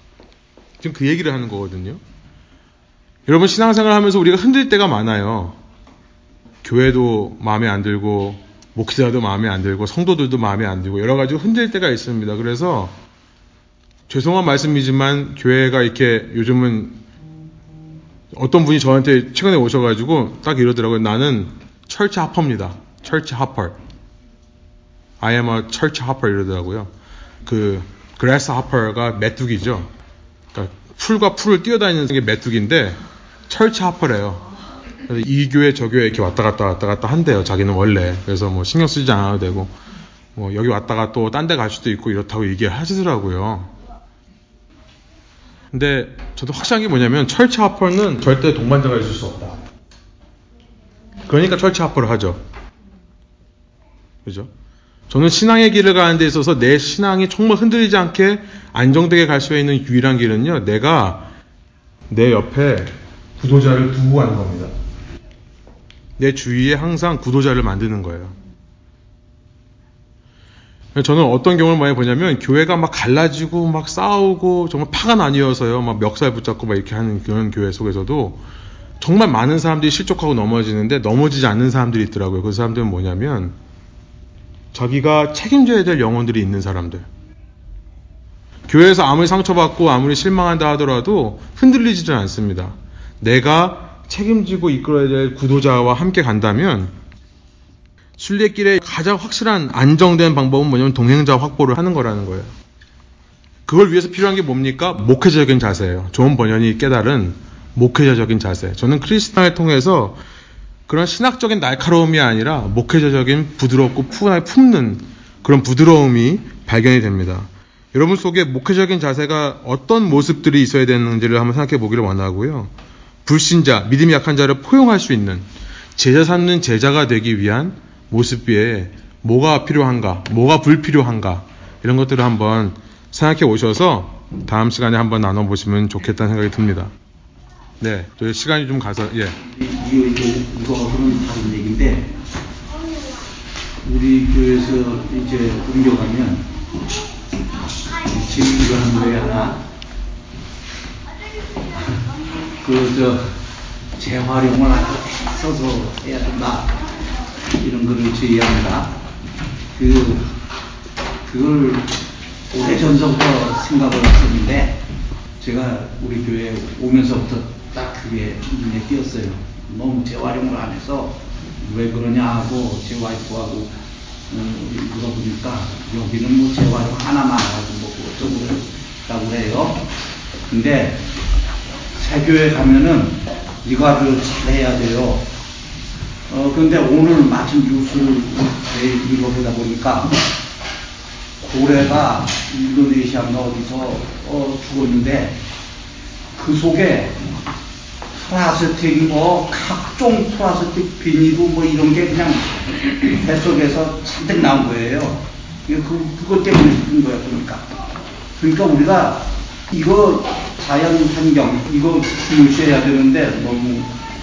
지금 그 얘기를 하는 거거든요. 여러분 신앙생활 하면서 우리가 흔들 때가 많아요. 교회도 마음에 안 들고 목사도 마음에 안 들고 성도들도 마음에 안 들고 여러 가지 흔들 때가 있습니다. 그래서 죄송한 말씀이지만 교회가 이렇게 요즘은 어떤 분이 저한테 최근에 오셔가지고 딱 이러더라고요. 나는 철치 하퍼입니다. 철치 하퍼. I am a church hopper 이러더라고요. 그 grass hopper가 메뚜기죠. 그러니까 풀과 풀을 뛰어다니는 게 메뚜기인데 철치 하퍼래요. 이 교회 저 교회 이렇게 왔다 갔다 왔다 갔다 한대요. 자기는 원래. 그래서 뭐 신경 쓰지 않아도 되고 뭐 여기 왔다가 또 딴 데 갈 수도 있고 이렇다고 얘기를 하시더라고요. 근데 저도 확실한 게 뭐냐면 철치 하퍼는 절대 동반자가 있을 수 없다. 그러니까 철치 하퍼를 하죠. 그죠? 저는 신앙의 길을 가는 데 있어서 내 신앙이 정말 흔들리지 않게 안정되게 갈 수 있는 유일한 길은요, 내가 내 옆에 구도자를 두고 가는 겁니다. 내 주위에 항상 구도자를 만드는 거예요. 저는 어떤 경우를 많이 보냐면 교회가 막 갈라지고 막 싸우고 정말 파가 나뉘어서요. 막 멱살 붙잡고 막 이렇게 하는 그런 교회 속에서도 정말 많은 사람들이 실족하고 넘어지는데 넘어지지 않는 사람들이 있더라고요. 그 사람들은 뭐냐면 자기가 책임져야 될 영혼들이 있는 사람들. 교회에서 아무리 상처받고 아무리 실망한다 하더라도 흔들리지는 않습니다. 내가 책임지고 이끌어야 될 구도자와 함께 간다면 순례길의 가장 확실한 안정된 방법은 뭐냐면 동행자 확보를 하는 거라는 거예요. 그걸 위해서 필요한 게 뭡니까? 목회자적인 자세예요. 좋은 번연이 깨달은 목회자적인 자세. 저는 크리스탄을 통해서 그런 신학적인 날카로움이 아니라 목회자적인 부드럽고 푸근하게 품는 그런 부드러움이 발견이 됩니다. 여러분 속에 목회적인 자세가 어떤 모습들이 있어야 되는지를 한번 생각해 보기를 원하고요. 불신자, 믿음이 약한 자를 포용할 수 있는 제자 삼는 제자가 되기 위한 모습 위에 뭐가 필요한가, 뭐가 불필요한가 이런 것들을 한번 생각해 오셔서 다음 시간에 한번 나눠 보시면 좋겠다는 생각이 듭니다. 네, 저희 시간이 좀 가서 예. 이거 이거 이거하고는 다른 얘기인데 우리 교회에서 이제 옮겨가면 지휘를 한 거에 하나 그 저 재활용을 써서 해야 된다 이런 거를 제의합니다. 그 그걸 오래 전서부터 생각을 했었는데 제가 우리 교회 오면서부터 딱 그게 눈에 띄었어요. 너무 재활용을 안 해서 왜 그러냐 하고 제 와이프하고 어, 물어보니까 여기는 뭐 재활용 하나만 하고 뭐 어쩌고 그랬다고 그래요. 근데 새 교회 가면은 이거 아주 잘해야 돼요. 어, 근데 오늘 마침 뉴스를 읽어보다 보니까 고래가 인도네시아인가 어디서 어, 죽었는데 그 속에 플라스틱이 뭐 각종 플라스틱 비닐고 뭐 이런 게 그냥 뱃속에서 잔뜩 나온 거예요. 그, 그것 때문에 죽은 거야, 그러니까. 그러니까 우리가 이거 자연 환경, 이거 중요시해야 되는데 너무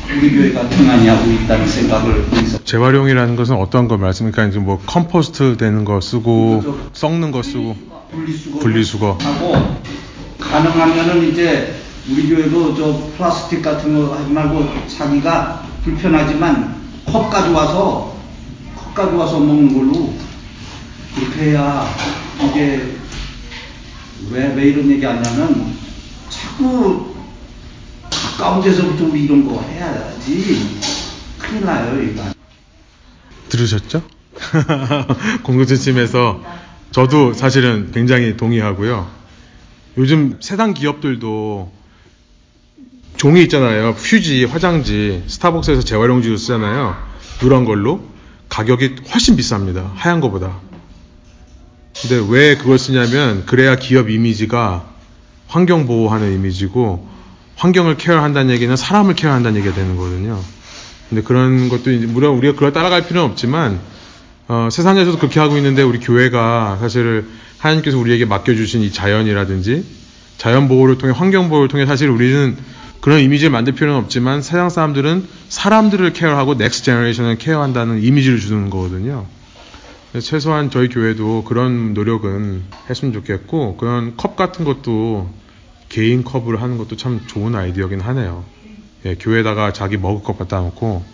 우리 교회가 등한히 하고 있다는 생각을 해서. 재활용이라는 것은 어떤 걸 말씀입니까? 이제 뭐 compost 되는 거 쓰고. 썩는 거 쓰고 분리수거 분리수거. 하고 가능하면은 이제 우리 교회도 저 플라스틱 같은 거 하지 말고 자기가 불편하지만 컵 가져와서 컵 가져와서 먹는 걸로 그렇게 해야 이게 왜, 왜 이런 얘기 하냐면 자꾸 가까운 데서부터 우리 이런 거 해야지 큰일 나요 이거 들으셨죠? [laughs] 공동체팀에서 저도 사실은 굉장히 동의하고요. 요즘 세상 기업들도 종이 있잖아요. 휴지, 화장지, 스타벅스에서 재활용지도 쓰잖아요. 이런 걸로 가격이 훨씬 비쌉니다. 하얀 거보다. 근데 왜 그걸 쓰냐면 그래야 기업 이미지가 환경 보호하는 이미지고 환경을 케어한다는 얘기는 사람을 케어한다는 얘기가 되는 거거든요. 근데 그런 것도 물론 우리가 그걸 따라갈 필요는 없지만 어, 세상에서도 그렇게 하고 있는데 우리 교회가 사실 하나님께서 우리에게 맡겨주신 이 자연이라든지 자연 보호를 통해 환경 보호를 통해 사실 우리는 그런 이미지를 만들 필요는 없지만 세상 사람들은 사람들을 care하고 next generation을 care한다는 이미지를 주는 거거든요. 최소한 저희 교회도 그런 노력은 했으면 좋겠고 그런 컵 같은 것도 개인 컵을 하는 것도 참 좋은 아이디어긴 하네요. 예, 교회에다가 자기 먹을 것 갖다 놓고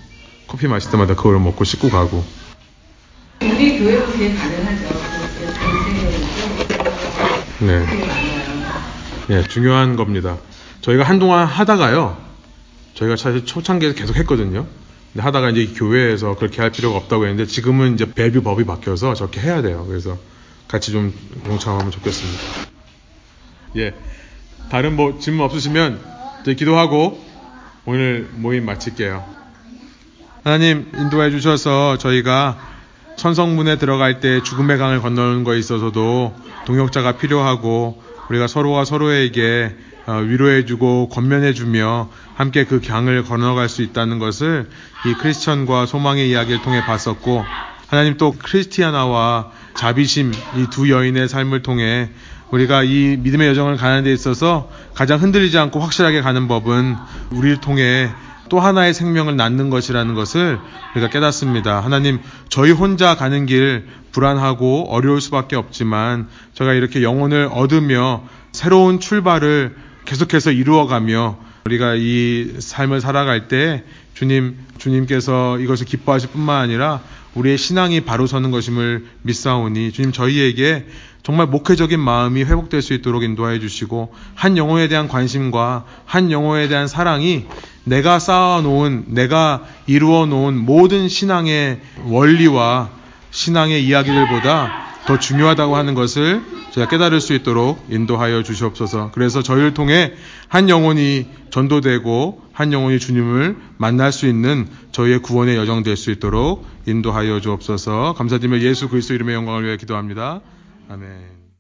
커피 마실 때마다 그걸 먹고 씻고 가고. 우리 교회도 그게 가능하죠. 그 네. 예, 중요한 겁니다. 저희가 한동안 하다가요. 저희가 사실 초창기에 계속 했거든요. 근데 하다가 이제 교회에서 그렇게 할 필요가 없다고 했는데 지금은 이제 벨뷰 법이 바뀌어서 저렇게 해야 돼요. 그래서 같이 좀 동참하면 좋겠습니다. 예. 다른 뭐 질문 없으시면 저희 기도하고 오늘 모임 마칠게요. 하나님 인도해 주셔서 저희가 천성문에 들어갈 때 죽음의 강을 건너는 거에 있어서도 동역자가 필요하고 우리가 서로가 서로에게 어, 위로해주고 권면해주며 함께 그 강을 건너갈 수 있다는 것을 이 크리스천과 소망의 이야기를 통해 봤었고 하나님 또 크리스티아나와 자비심 이 두 여인의 삶을 통해 우리가 이 믿음의 여정을 가는 데 있어서 가장 흔들리지 않고 확실하게 가는 법은 우리를 통해 또 하나의 생명을 낳는 것이라는 것을 우리가 깨닫습니다. 하나님, 저희 혼자 가는 길 불안하고 어려울 수밖에 없지만 저가 이렇게 영혼을 얻으며 새로운 출발을 계속해서 이루어가며 우리가 이 삶을 살아갈 때 주님, 주님께서 이것을 기뻐하실 뿐만 아니라 우리의 신앙이 바로 서는 것임을 믿사오니 주님 저희에게 정말 목회적인 마음이 회복될 수 있도록 인도하여 주시고 한 영혼에 대한 관심과 한 영혼에 대한 사랑이 내가 쌓아놓은 내가 이루어 놓은 모든 신앙의 원리와 신앙의 이야기들보다 더 중요하다고 하는 것을 제가 깨달을 수 있도록 인도하여 주시옵소서. 그래서 저희를 통해 한 영혼이 전도되고 한 영혼이 주님을 만날 수 있는 저희의 구원의 여정 될 수 있도록 인도하여 주옵소서. 감사드리며 예수 그리스도 이름의 영광을 위해 기도합니다. 아멘.